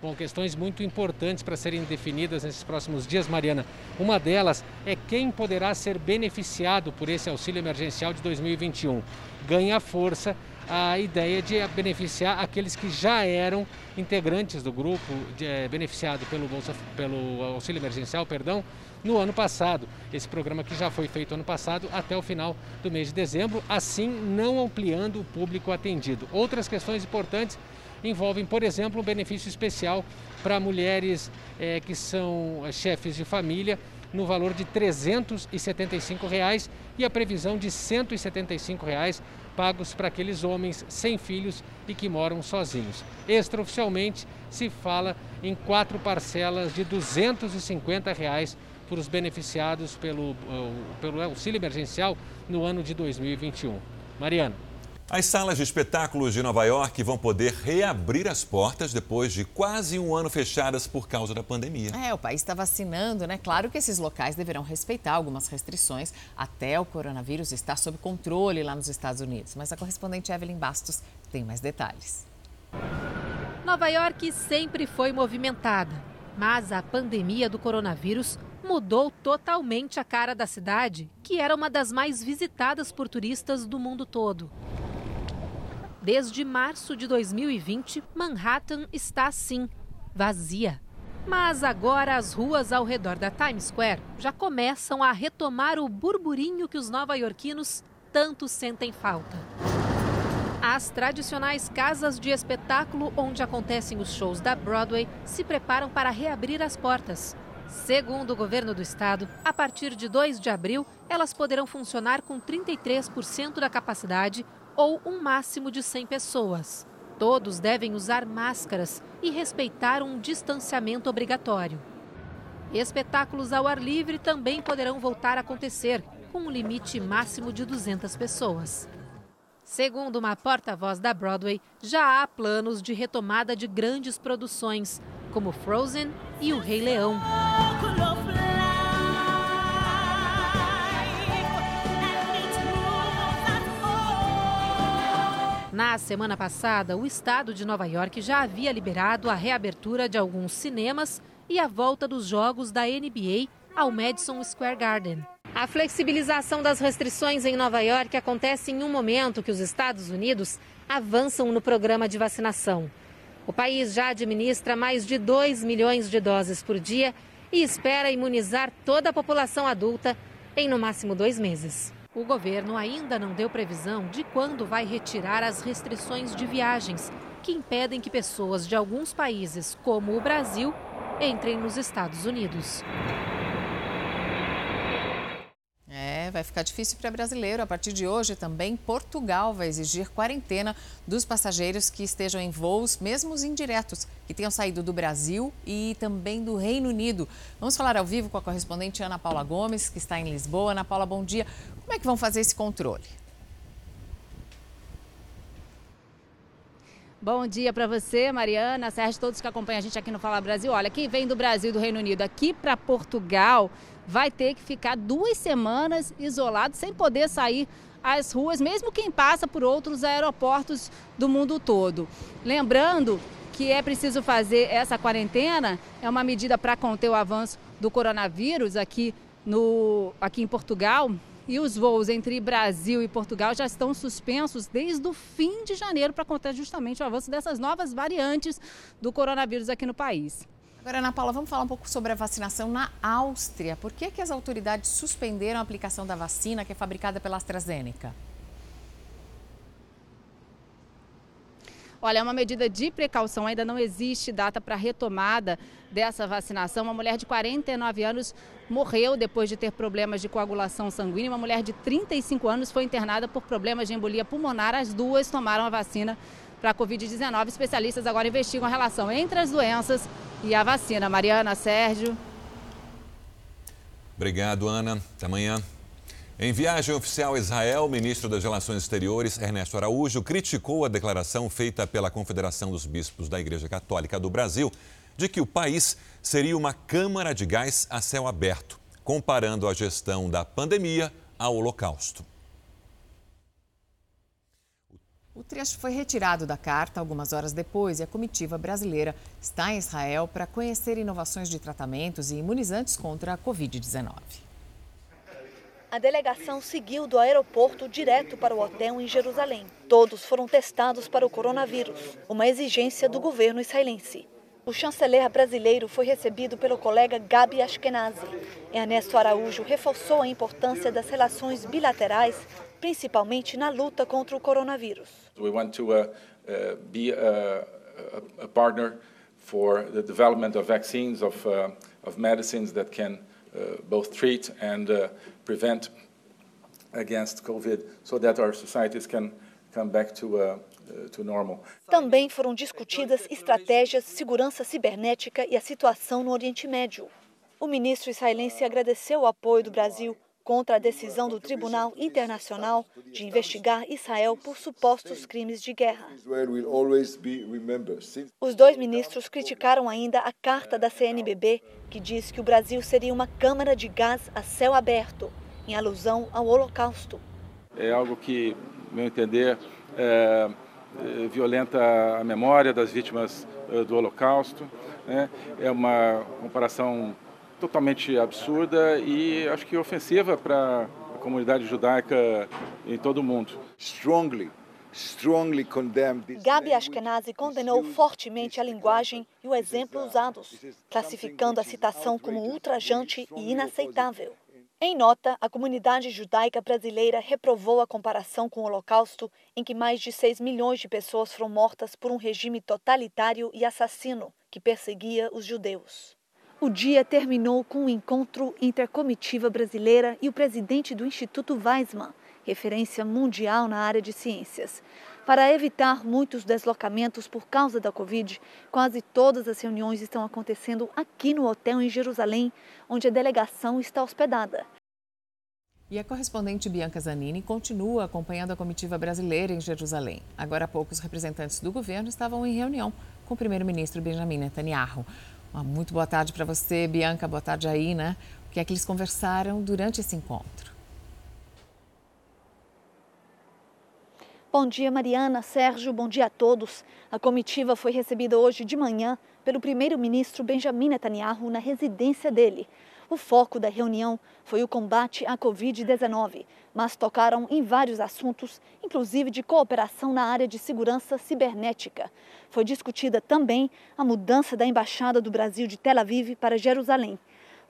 Bom, questões muito importantes para serem definidas nesses próximos dias, Mariana. Uma delas é quem poderá ser beneficiado por esse auxílio emergencial de 2021. Ganha força a ideia de beneficiar aqueles que já eram integrantes do grupo de, é, beneficiado pelo, Bolsa, pelo auxílio emergencial, perdão, no ano passado. Esse programa que já foi feito ano passado até o final do mês de dezembro, assim não ampliando o público atendido. Outras questões importantes envolvem, por exemplo, um benefício especial para mulheres é, que são eh, chefes de família no valor de 375 reais, e a previsão de 175 reais pagos para aqueles homens sem filhos e que moram sozinhos. Extraoficialmente, se fala em quatro parcelas de 250 reais para os beneficiados pelo, pelo auxílio emergencial no ano de 2021. Mariana. As salas de espetáculos de Nova York vão poder reabrir as portas depois de quase um ano fechadas por causa da pandemia. É, o país está vacinando, né? Claro que esses locais deverão respeitar algumas restrições até o coronavírus estar sob controle lá nos Estados Unidos. Mas a correspondente Evelyn Bastos tem mais detalhes. Nova York sempre foi movimentada, mas a pandemia do coronavírus mudou totalmente a cara da cidade, que era uma das mais visitadas por turistas do mundo todo. Desde março de 2020, Manhattan está assim, vazia. Mas agora as ruas ao redor da Times Square já começam a retomar o burburinho que os nova-iorquinos tanto sentem falta. As tradicionais casas de espetáculo onde acontecem os shows da Broadway se preparam para reabrir as portas. Segundo o governo do estado, a partir de 2 de abril, elas poderão funcionar com 33% da capacidade ou um máximo de 100 pessoas. Todos devem usar máscaras e respeitar um distanciamento obrigatório. Espetáculos ao ar livre também poderão voltar a acontecer, com um limite máximo de 200 pessoas. Segundo uma porta-voz da Broadway, já há planos de retomada de grandes produções, como Frozen e O Rei Leão. Na semana passada, o estado de Nova York já havia liberado a reabertura de alguns cinemas e a volta dos jogos da NBA ao Madison Square Garden. A flexibilização das restrições em Nova York acontece em um momento que os Estados Unidos avançam no programa de vacinação. O país já administra mais de 2 milhões de doses por dia e espera imunizar toda a população adulta em no máximo dois meses. O governo ainda não deu previsão de quando vai retirar as restrições de viagens que impedem que pessoas de alguns países, como o Brasil, entrem nos Estados Unidos. É, vai ficar difícil para brasileiro. A partir de hoje, também Portugal vai exigir quarentena dos passageiros que estejam em voos, mesmo os indiretos, que tenham saído do Brasil e também do Reino Unido. Vamos falar ao vivo com a correspondente Ana Paula Gomes, que está em Lisboa. Ana Paula, bom dia. Como é que vão fazer esse controle? Bom dia para você, Mariana, Sérgio, todos que acompanham a gente aqui no Fala Brasil. Olha, quem vem do Brasil do Reino Unido aqui para Portugal vai ter que ficar duas semanas isolado, sem poder sair às ruas, mesmo quem passa por outros aeroportos do mundo todo. Lembrando que é preciso fazer essa quarentena, é uma medida para conter o avanço do coronavírus aqui, no, aqui em Portugal. E os voos entre Brasil e Portugal já estão suspensos desde o fim de janeiro para conter justamente o avanço dessas novas variantes do coronavírus aqui no país. Agora, Ana Paula, vamos falar um pouco sobre a vacinação na Áustria. Por que, que as autoridades suspenderam a aplicação da vacina que é fabricada pela AstraZeneca? Olha, é uma medida de precaução, ainda não existe data para retomada dessa vacinação. Uma mulher de 49 anos morreu depois de ter problemas de coagulação sanguínea. Uma mulher de 35 anos foi internada por problemas de embolia pulmonar. As duas tomaram a vacina para a Covid-19. Especialistas agora investigam a relação entre as doenças e a vacina. Mariana, Sérgio. Obrigado, Ana. Até amanhã. Em viagem oficial a Israel, o ministro das Relações Exteriores, Ernesto Araújo, criticou a declaração feita pela Confederação dos Bispos da Igreja Católica do Brasil de que o país seria uma câmara de gás a céu aberto, comparando a gestão da pandemia ao Holocausto. O trecho foi retirado da carta algumas horas depois e a comitiva brasileira está em Israel para conhecer inovações de tratamentos e imunizantes contra a Covid-19. A delegação seguiu do aeroporto direto para o hotel em Jerusalém. Todos foram testados para o coronavírus, uma exigência do governo israelense. O chanceler brasileiro foi recebido pelo colega Gabi Ashkenazi. Ernesto Araújo reforçou a importância das relações bilaterais, principalmente na luta contra o coronavírus. We want to uh, uh, be a, a, a, partner for the development of vaccines, of, uh, of medicines that can uh, both treat and uh, prevent against COVID so that our societies can come back to, uh. Também foram discutidas estratégias, segurança cibernética e a situação no Oriente Médio. O ministro israelense agradeceu o apoio do Brasil contra a decisão do Tribunal Internacional de investigar Israel por supostos crimes de guerra. Os dois ministros criticaram ainda a carta da CNBB, que diz que o Brasil seria uma câmara de gás a céu aberto, em alusão ao Holocausto. É algo que, no meu entender, é, é, violenta a memória das vítimas é, do Holocausto. Né? É uma comparação totalmente absurda e acho que ofensiva para a comunidade judaica em todo o mundo. Strongly Gabi Ashkenazi condenou fortemente a linguagem e o exemplo usados, classificando a citação como ultrajante e inaceitável. Em nota, a comunidade judaica brasileira reprovou a comparação com o Holocausto, em que mais de 6 milhões de pessoas foram mortas por um regime totalitário e assassino que perseguia os judeus. O dia terminou com um encontro entre a comitiva brasileira e o presidente do Instituto Weizmann, referência mundial na área de ciências. Para evitar muitos deslocamentos por causa da Covid, quase todas as reuniões estão acontecendo aqui no hotel em Jerusalém, onde a delegação está hospedada. E a correspondente Bianca Zanini continua acompanhando a comitiva brasileira em Jerusalém. Agora há pouco, os representantes do governo estavam em reunião com o primeiro-ministro Benjamin Netanyahu. Uma muito boa tarde para você, Bianca. Boa tarde aí, né? O que é que eles conversaram durante esse encontro? Bom dia, Mariana, Sérgio, bom dia a todos. A comitiva foi recebida hoje de manhã pelo primeiro-ministro Benjamin Netanyahu na residência dele. O foco da reunião foi o combate à Covid-19, mas tocaram em vários assuntos, inclusive de cooperação na área de segurança cibernética. Foi discutida também a mudança da Embaixada do Brasil de Tel Aviv para Jerusalém.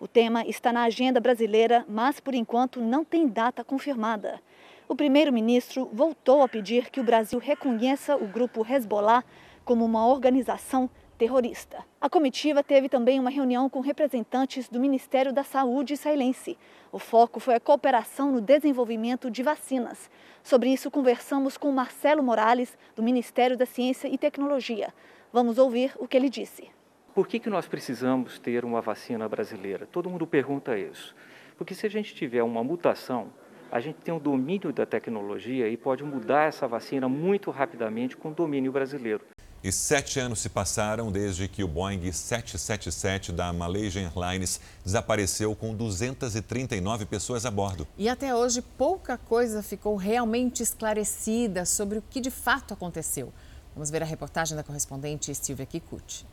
O tema está na agenda brasileira, mas por enquanto não tem data confirmada. O primeiro-ministro voltou a pedir que o Brasil reconheça o grupo Hezbollah como uma organização terrorista. A comitiva teve também uma reunião com representantes do Ministério da Saúde israelense. O foco foi a cooperação no desenvolvimento de vacinas. Sobre isso, conversamos com Marcelo Morales, do Ministério da Ciência e Tecnologia. Vamos ouvir o que ele disse. Por que, que nós precisamos ter uma vacina brasileira? Todo mundo pergunta isso. Porque se a gente tiver uma mutação, a gente tem o um domínio da tecnologia e pode mudar essa vacina muito rapidamente com o domínio brasileiro. E sete anos se passaram desde que o Boeing 777 da Malaysia Airlines desapareceu com 239 pessoas a bordo. E até hoje pouca coisa ficou realmente esclarecida sobre o que de fato aconteceu. Vamos ver a reportagem da correspondente Silvia Kikuchi.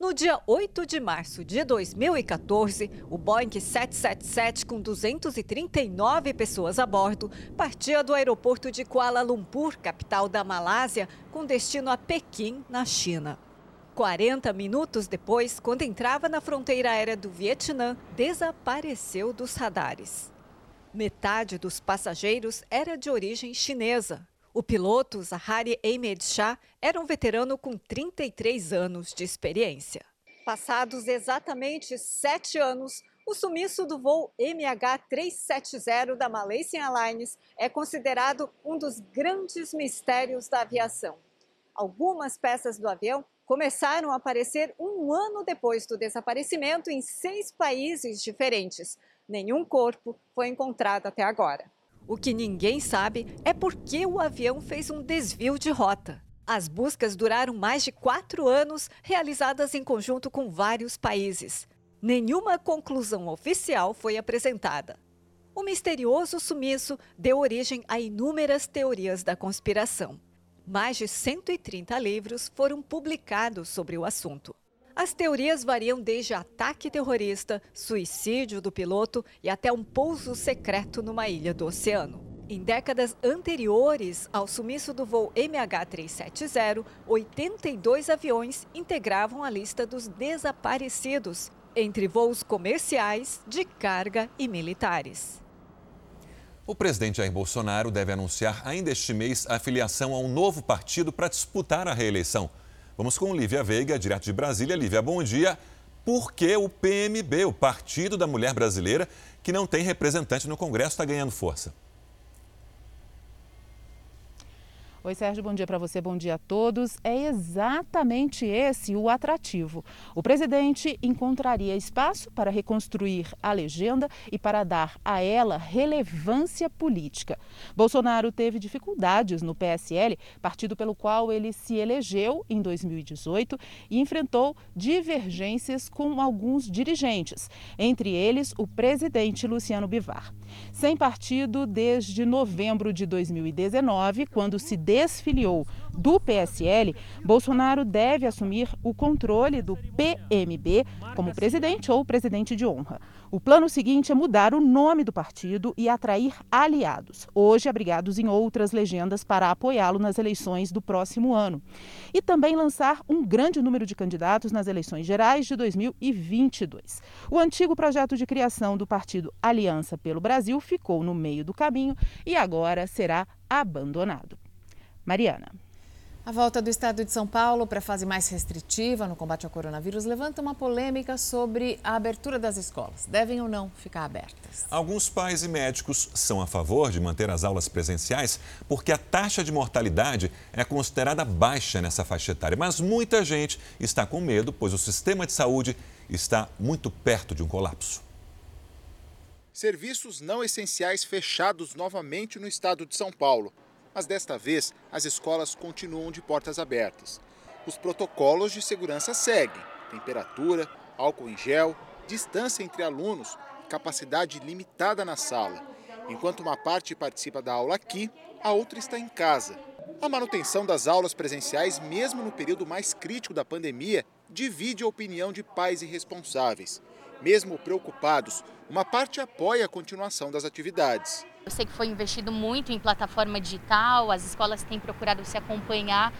No dia 8 de março de 2014, o Boeing 777, com 239 pessoas a bordo, partia do aeroporto de Kuala Lumpur, capital da Malásia, com destino a Pequim, na China. 40 minutos depois, quando entrava na fronteira aérea do Vietnã, desapareceu dos radares. Metade dos passageiros era de origem chinesa, o piloto Zahari Ahmed Shah era um veterano com 33 anos de experiência. Passados exatamente sete anos, o sumiço do voo MH370 da Malaysian Airlines é considerado um dos grandes mistérios da aviação. Algumas peças do avião começaram a aparecer um ano depois do desaparecimento em seis países diferentes, Nenhum corpo foi encontrado até agora. O que ninguém sabe é por que o avião fez um desvio de rota. As buscas duraram mais de quatro anos, realizadas em conjunto com vários países. Nenhuma conclusão oficial foi apresentada. O misterioso sumiço deu origem a inúmeras teorias da conspiração. Mais de 130 livros foram publicados sobre o assunto. As teorias variam desde ataque terrorista, suicídio do piloto e até um pouso secreto numa ilha do oceano. Em décadas anteriores ao sumiço do voo MH370, 82 aviões integravam a lista dos desaparecidos, entre voos comerciais, de carga e militares. O presidente Jair Bolsonaro deve anunciar ainda este mês a filiação a um novo partido para disputar a reeleição. Vamos com Lívia Veiga, direto de Brasília. Lívia, bom dia. Por que o PMB, o Partido da Mulher Brasileira, que não tem representante no Congresso, está ganhando força? Oi, Sérgio, bom dia para você, bom dia a todos. É exatamente esse o atrativo. O presidente encontraria espaço para reconstruir a legenda e para dar a ela relevância política. Bolsonaro teve dificuldades no PSL, partido pelo qual ele se elegeu em 2018 e enfrentou divergências com alguns dirigentes, entre eles o presidente Luciano Bivar. Sem partido desde novembro de 2019, quando se desfiliou do PSL, Bolsonaro deve assumir o controle do PMB como presidente ou presidente de honra. O plano seguinte é mudar o nome do partido e atrair aliados, hoje abrigados em outras legendas, para apoiá-lo nas eleições do próximo ano. E também lançar um grande número de candidatos nas eleições gerais de 2022. O antigo projeto de criação do partido Aliança pelo Brasil ficou no meio do caminho e agora será abandonado. Mariana. A volta do estado de São Paulo para a fase mais restritiva no combate ao coronavírus levanta uma polêmica sobre a abertura das escolas. Devem ou não ficar abertas? Alguns pais e médicos são a favor de manter as aulas presenciais porque a taxa de mortalidade é considerada baixa nessa faixa etária. Mas muita gente está com medo, pois o sistema de saúde está muito perto de um colapso. Serviços não essenciais fechados novamente no estado de São Paulo mas desta vez as escolas continuam de portas abertas. Os protocolos de segurança seguem: temperatura, álcool em gel, distância entre alunos, capacidade limitada na sala. Enquanto uma parte participa da aula aqui, a outra está em casa. A manutenção das aulas presenciais, mesmo no período mais crítico da pandemia, divide a opinião de pais e responsáveis. Mesmo preocupados, uma parte apoia a continuação das atividades. Eu sei que foi investido muito em plataforma digital, as escolas têm procurado se acompanhar,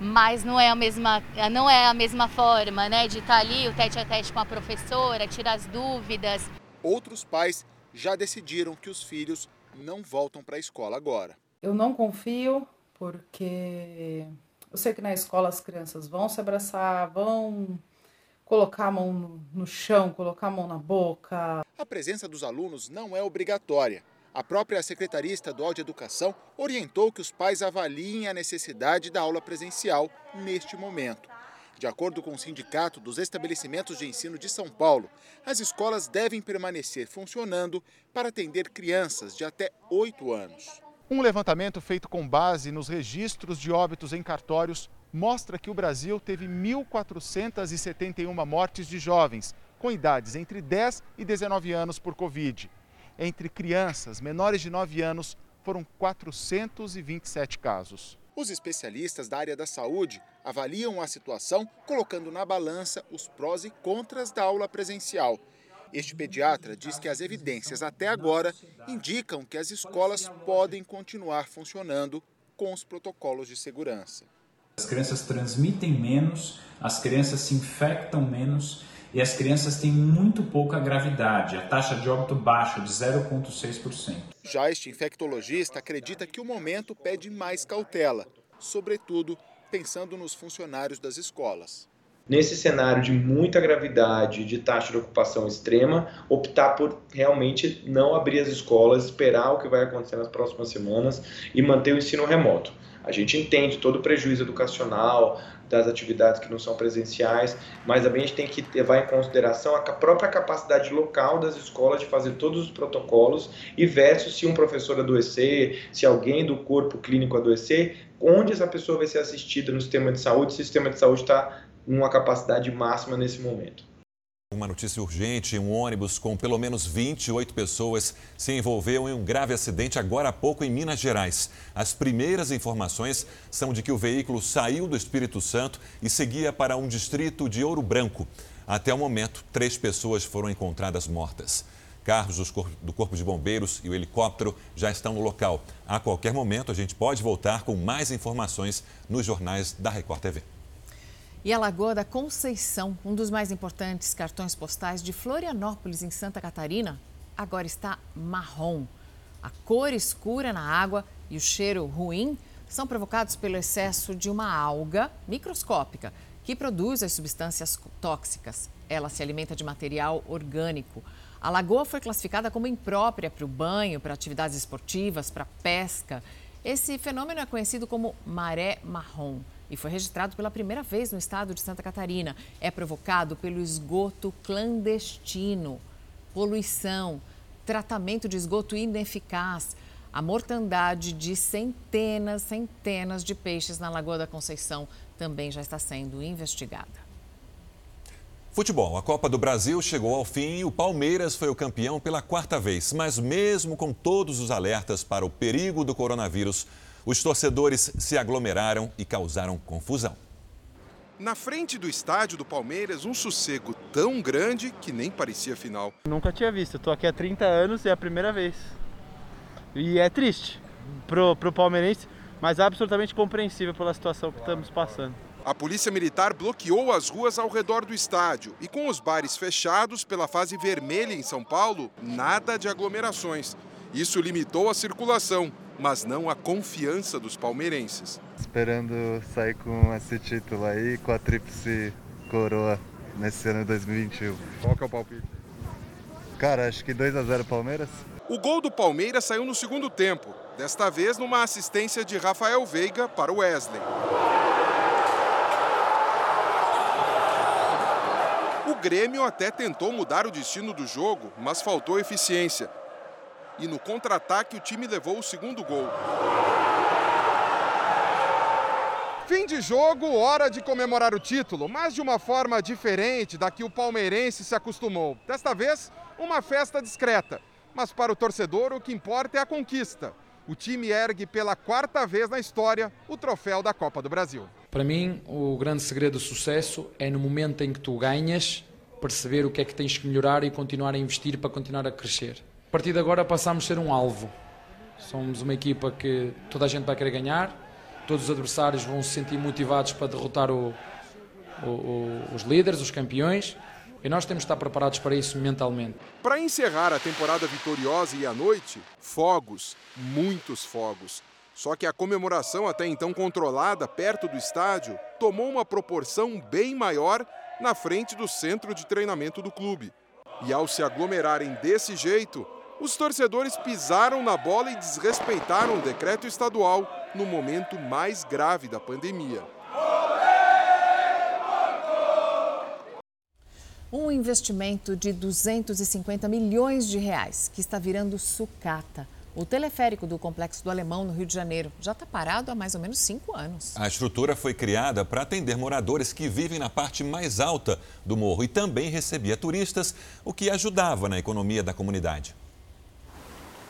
mas não é a mesma, não é a mesma forma, né, de estar ali o tete a tete com a professora, tirar as dúvidas. Outros pais já decidiram que os filhos não voltam para a escola agora. Eu não confio porque eu sei que na escola as crianças vão se abraçar, vão colocar a mão no, no chão, colocar a mão na boca. A presença dos alunos não é obrigatória. A própria Secretaria Estadual de Educação orientou que os pais avaliem a necessidade da aula presencial neste momento. De acordo com o Sindicato dos Estabelecimentos de Ensino de São Paulo, as escolas devem permanecer funcionando para atender crianças de até 8 anos. Um levantamento feito com base nos registros de óbitos em cartórios mostra que o Brasil teve 1.471 mortes de jovens com idades entre 10 e 19 anos por Covid. Entre crianças menores de 9 anos, foram 427 casos. Os especialistas da área da saúde avaliam a situação colocando na balança os prós e contras da aula presencial. Este pediatra diz que as evidências até agora indicam que as escolas podem continuar funcionando com os protocolos de segurança. As crianças transmitem menos, as crianças se infectam menos e as crianças têm muito pouca gravidade, a taxa de óbito baixa, de 0,6%. Já este infectologista acredita que o momento pede mais cautela, sobretudo pensando nos funcionários das escolas. Nesse cenário de muita gravidade, de taxa de ocupação extrema, optar por realmente não abrir as escolas, esperar o que vai acontecer nas próximas semanas e manter o ensino remoto. A gente entende todo o prejuízo educacional das atividades que não são presenciais, mas também a gente tem que levar em consideração a própria capacidade local das escolas de fazer todos os protocolos e versus se um professor adoecer, se alguém do corpo clínico adoecer, onde essa pessoa vai ser assistida no sistema de saúde, se o sistema de saúde está numa capacidade máxima nesse momento. Uma notícia urgente: um ônibus com pelo menos 28 pessoas se envolveu em um grave acidente agora há pouco em Minas Gerais. As primeiras informações são de que o veículo saiu do Espírito Santo e seguia para um distrito de Ouro Branco. Até o momento, três pessoas foram encontradas mortas. Carros do Corpo de Bombeiros e o helicóptero já estão no local. A qualquer momento, a gente pode voltar com mais informações nos jornais da Record TV. E a Lagoa da Conceição, um dos mais importantes cartões postais de Florianópolis, em Santa Catarina, agora está marrom. A cor escura na água e o cheiro ruim são provocados pelo excesso de uma alga microscópica que produz as substâncias tóxicas. Ela se alimenta de material orgânico. A lagoa foi classificada como imprópria para o banho, para atividades esportivas, para pesca. Esse fenômeno é conhecido como maré marrom e foi registrado pela primeira vez no estado de Santa Catarina. É provocado pelo esgoto clandestino, poluição, tratamento de esgoto ineficaz, a mortandade de centenas, centenas de peixes na Lagoa da Conceição também já está sendo investigada. Futebol. A Copa do Brasil chegou ao fim e o Palmeiras foi o campeão pela quarta vez. Mas, mesmo com todos os alertas para o perigo do coronavírus, os torcedores se aglomeraram e causaram confusão. Na frente do estádio do Palmeiras, um sossego tão grande que nem parecia final. Nunca tinha visto, estou aqui há 30 anos e é a primeira vez. E é triste pro, pro palmeirense, mas absolutamente compreensível pela situação que estamos passando. A polícia militar bloqueou as ruas ao redor do estádio e com os bares fechados pela fase vermelha em São Paulo, nada de aglomerações. Isso limitou a circulação, mas não a confiança dos palmeirenses. Esperando sair com esse título aí, com a tríplice coroa nesse ano de 2021. Qual que é o palpite? Cara, acho que 2 a 0 Palmeiras. O gol do Palmeiras saiu no segundo tempo, desta vez numa assistência de Rafael Veiga para o Wesley. O Grêmio até tentou mudar o destino do jogo, mas faltou eficiência e no contra-ataque o time levou o segundo gol. Fim de jogo, hora de comemorar o título, mas de uma forma diferente da que o palmeirense se acostumou. Desta vez, uma festa discreta. Mas para o torcedor, o que importa é a conquista. O time ergue pela quarta vez na história o troféu da Copa do Brasil. Para mim, o grande segredo do sucesso é no momento em que tu ganhas, perceber o que é que tens que melhorar e continuar a investir para continuar a crescer. A partir de agora passamos a ser um alvo. Somos uma equipa que toda a gente vai querer ganhar, todos os adversários vão se sentir motivados para derrotar o, o, o, os líderes, os campeões, e nós temos de estar preparados para isso mentalmente. Para encerrar a temporada vitoriosa e à noite, fogos, muitos fogos. Só que a comemoração, até então controlada perto do estádio, tomou uma proporção bem maior na frente do centro de treinamento do clube. E ao se aglomerarem desse jeito, os torcedores pisaram na bola e desrespeitaram o decreto estadual no momento mais grave da pandemia. Um investimento de 250 milhões de reais que está virando sucata. O teleférico do Complexo do Alemão, no Rio de Janeiro, já está parado há mais ou menos cinco anos. A estrutura foi criada para atender moradores que vivem na parte mais alta do morro e também recebia turistas, o que ajudava na economia da comunidade.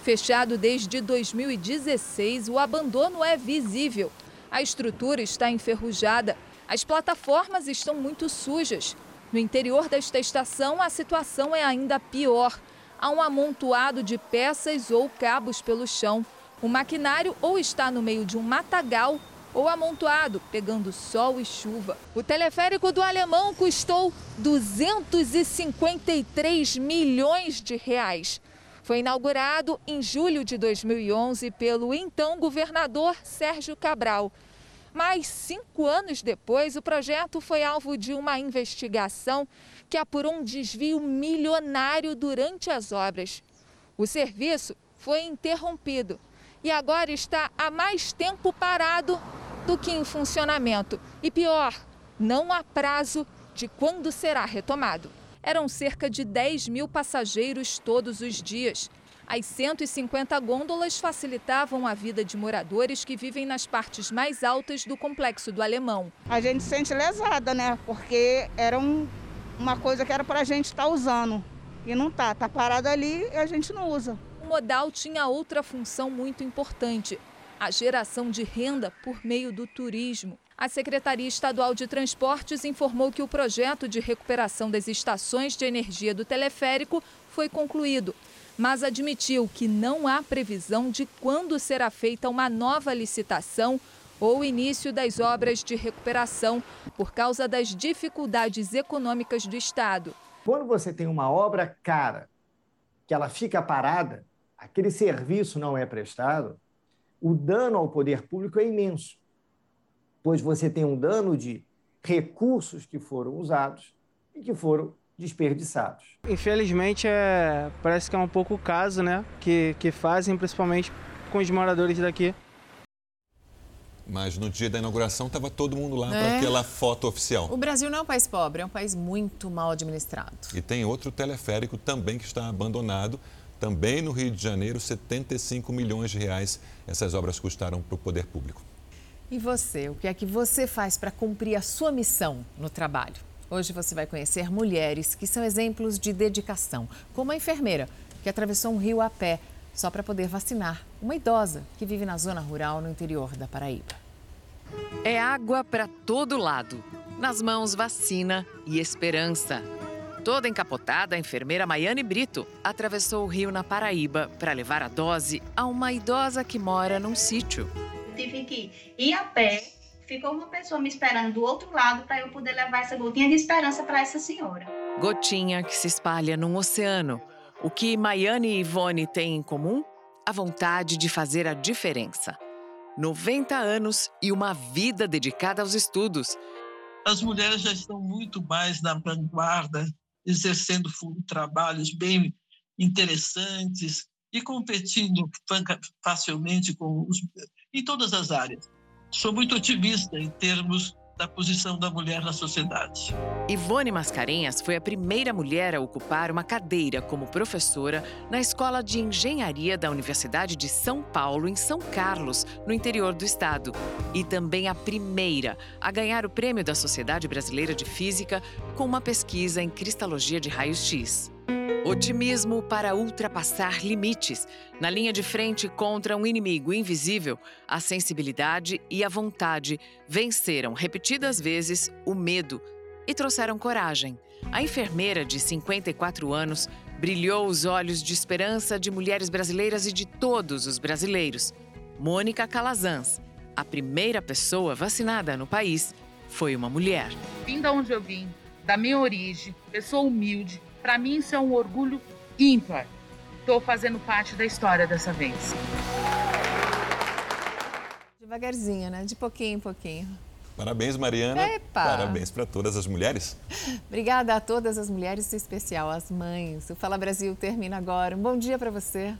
Fechado desde 2016, o abandono é visível. A estrutura está enferrujada, as plataformas estão muito sujas. No interior desta estação, a situação é ainda pior há um amontoado de peças ou cabos pelo chão. O maquinário ou está no meio de um matagal ou amontoado, pegando sol e chuva. O teleférico do Alemão custou 253 milhões de reais. Foi inaugurado em julho de 2011 pelo então governador Sérgio Cabral. Mas cinco anos depois, o projeto foi alvo de uma investigação que apurou um desvio milionário durante as obras. O serviço foi interrompido e agora está há mais tempo parado do que em funcionamento. E pior, não há prazo de quando será retomado. Eram cerca de 10 mil passageiros todos os dias. As 150 gôndolas facilitavam a vida de moradores que vivem nas partes mais altas do complexo do Alemão. A gente se sente lesada, né? Porque era um, uma coisa que era para a gente estar tá usando. E não tá, tá parado ali e a gente não usa. O modal tinha outra função muito importante: a geração de renda por meio do turismo. A Secretaria Estadual de Transportes informou que o projeto de recuperação das estações de energia do teleférico foi concluído, mas admitiu que não há previsão de quando será feita uma nova licitação ou início das obras de recuperação por causa das dificuldades econômicas do Estado. Quando você tem uma obra cara, que ela fica parada, aquele serviço não é prestado, o dano ao poder público é imenso, pois você tem um dano de recursos que foram usados e que foram desperdiçados. Infelizmente, é, parece que é um pouco o caso né, que, que fazem, principalmente com os moradores daqui. Mas no dia da inauguração estava todo mundo lá É. para aquela foto oficial. O Brasil não é um país pobre, é um país muito mal administrado. E tem outro teleférico também que está abandonado, também no Rio de Janeiro, 75 milhões de reais. Essas obras custaram para o poder público. E você, o que é que você faz para cumprir a sua missão no trabalho? Hoje você vai conhecer mulheres que são exemplos de dedicação, como a enfermeira que atravessou um rio a pé só para poder vacinar uma idosa que vive na zona rural no interior da Paraíba. É água para todo lado. Nas mãos, vacina e esperança. Toda encapotada, a enfermeira Maiane Brito atravessou o rio na Paraíba para levar a dose a uma idosa que mora num sítio. Tive que ir a pé, ficou uma pessoa me esperando do outro lado para eu poder levar essa gotinha de esperança para essa senhora. Gotinha que se espalha num oceano. O que Maiane e Ivone têm em comum? A vontade de fazer a diferença. 90 anos e uma vida dedicada aos estudos. As mulheres já estão muito mais na vanguarda, exercendo trabalhos bem interessantes e competindo facilmente com os, em todas as áreas. Sou muito otimista em termos da posição da mulher na sociedade. Ivone Mascarenhas foi a primeira mulher a ocupar uma cadeira como professora na Escola de Engenharia da Universidade de São Paulo, em São Carlos, no interior do estado. E também a primeira a ganhar o prêmio da Sociedade Brasileira de Física com uma pesquisa em cristalogia de raios-x. Otimismo para ultrapassar limites. Na linha de frente contra um inimigo invisível, a sensibilidade e a vontade venceram repetidas vezes o medo e trouxeram coragem. A enfermeira de 54 anos brilhou os olhos de esperança de mulheres brasileiras e de todos os brasileiros. Mônica Calazans, a primeira pessoa vacinada no país, foi uma mulher. Vim da onde eu vim, da minha origem, pessoa humilde. Para mim isso é um orgulho ímpar. Estou fazendo parte da história dessa vez. Devagarzinho, né? De pouquinho em pouquinho. Parabéns, Mariana. Epa! Parabéns para todas as mulheres. Obrigada a todas as mulheres, em especial as mães. O Fala Brasil termina agora. Um bom dia para você.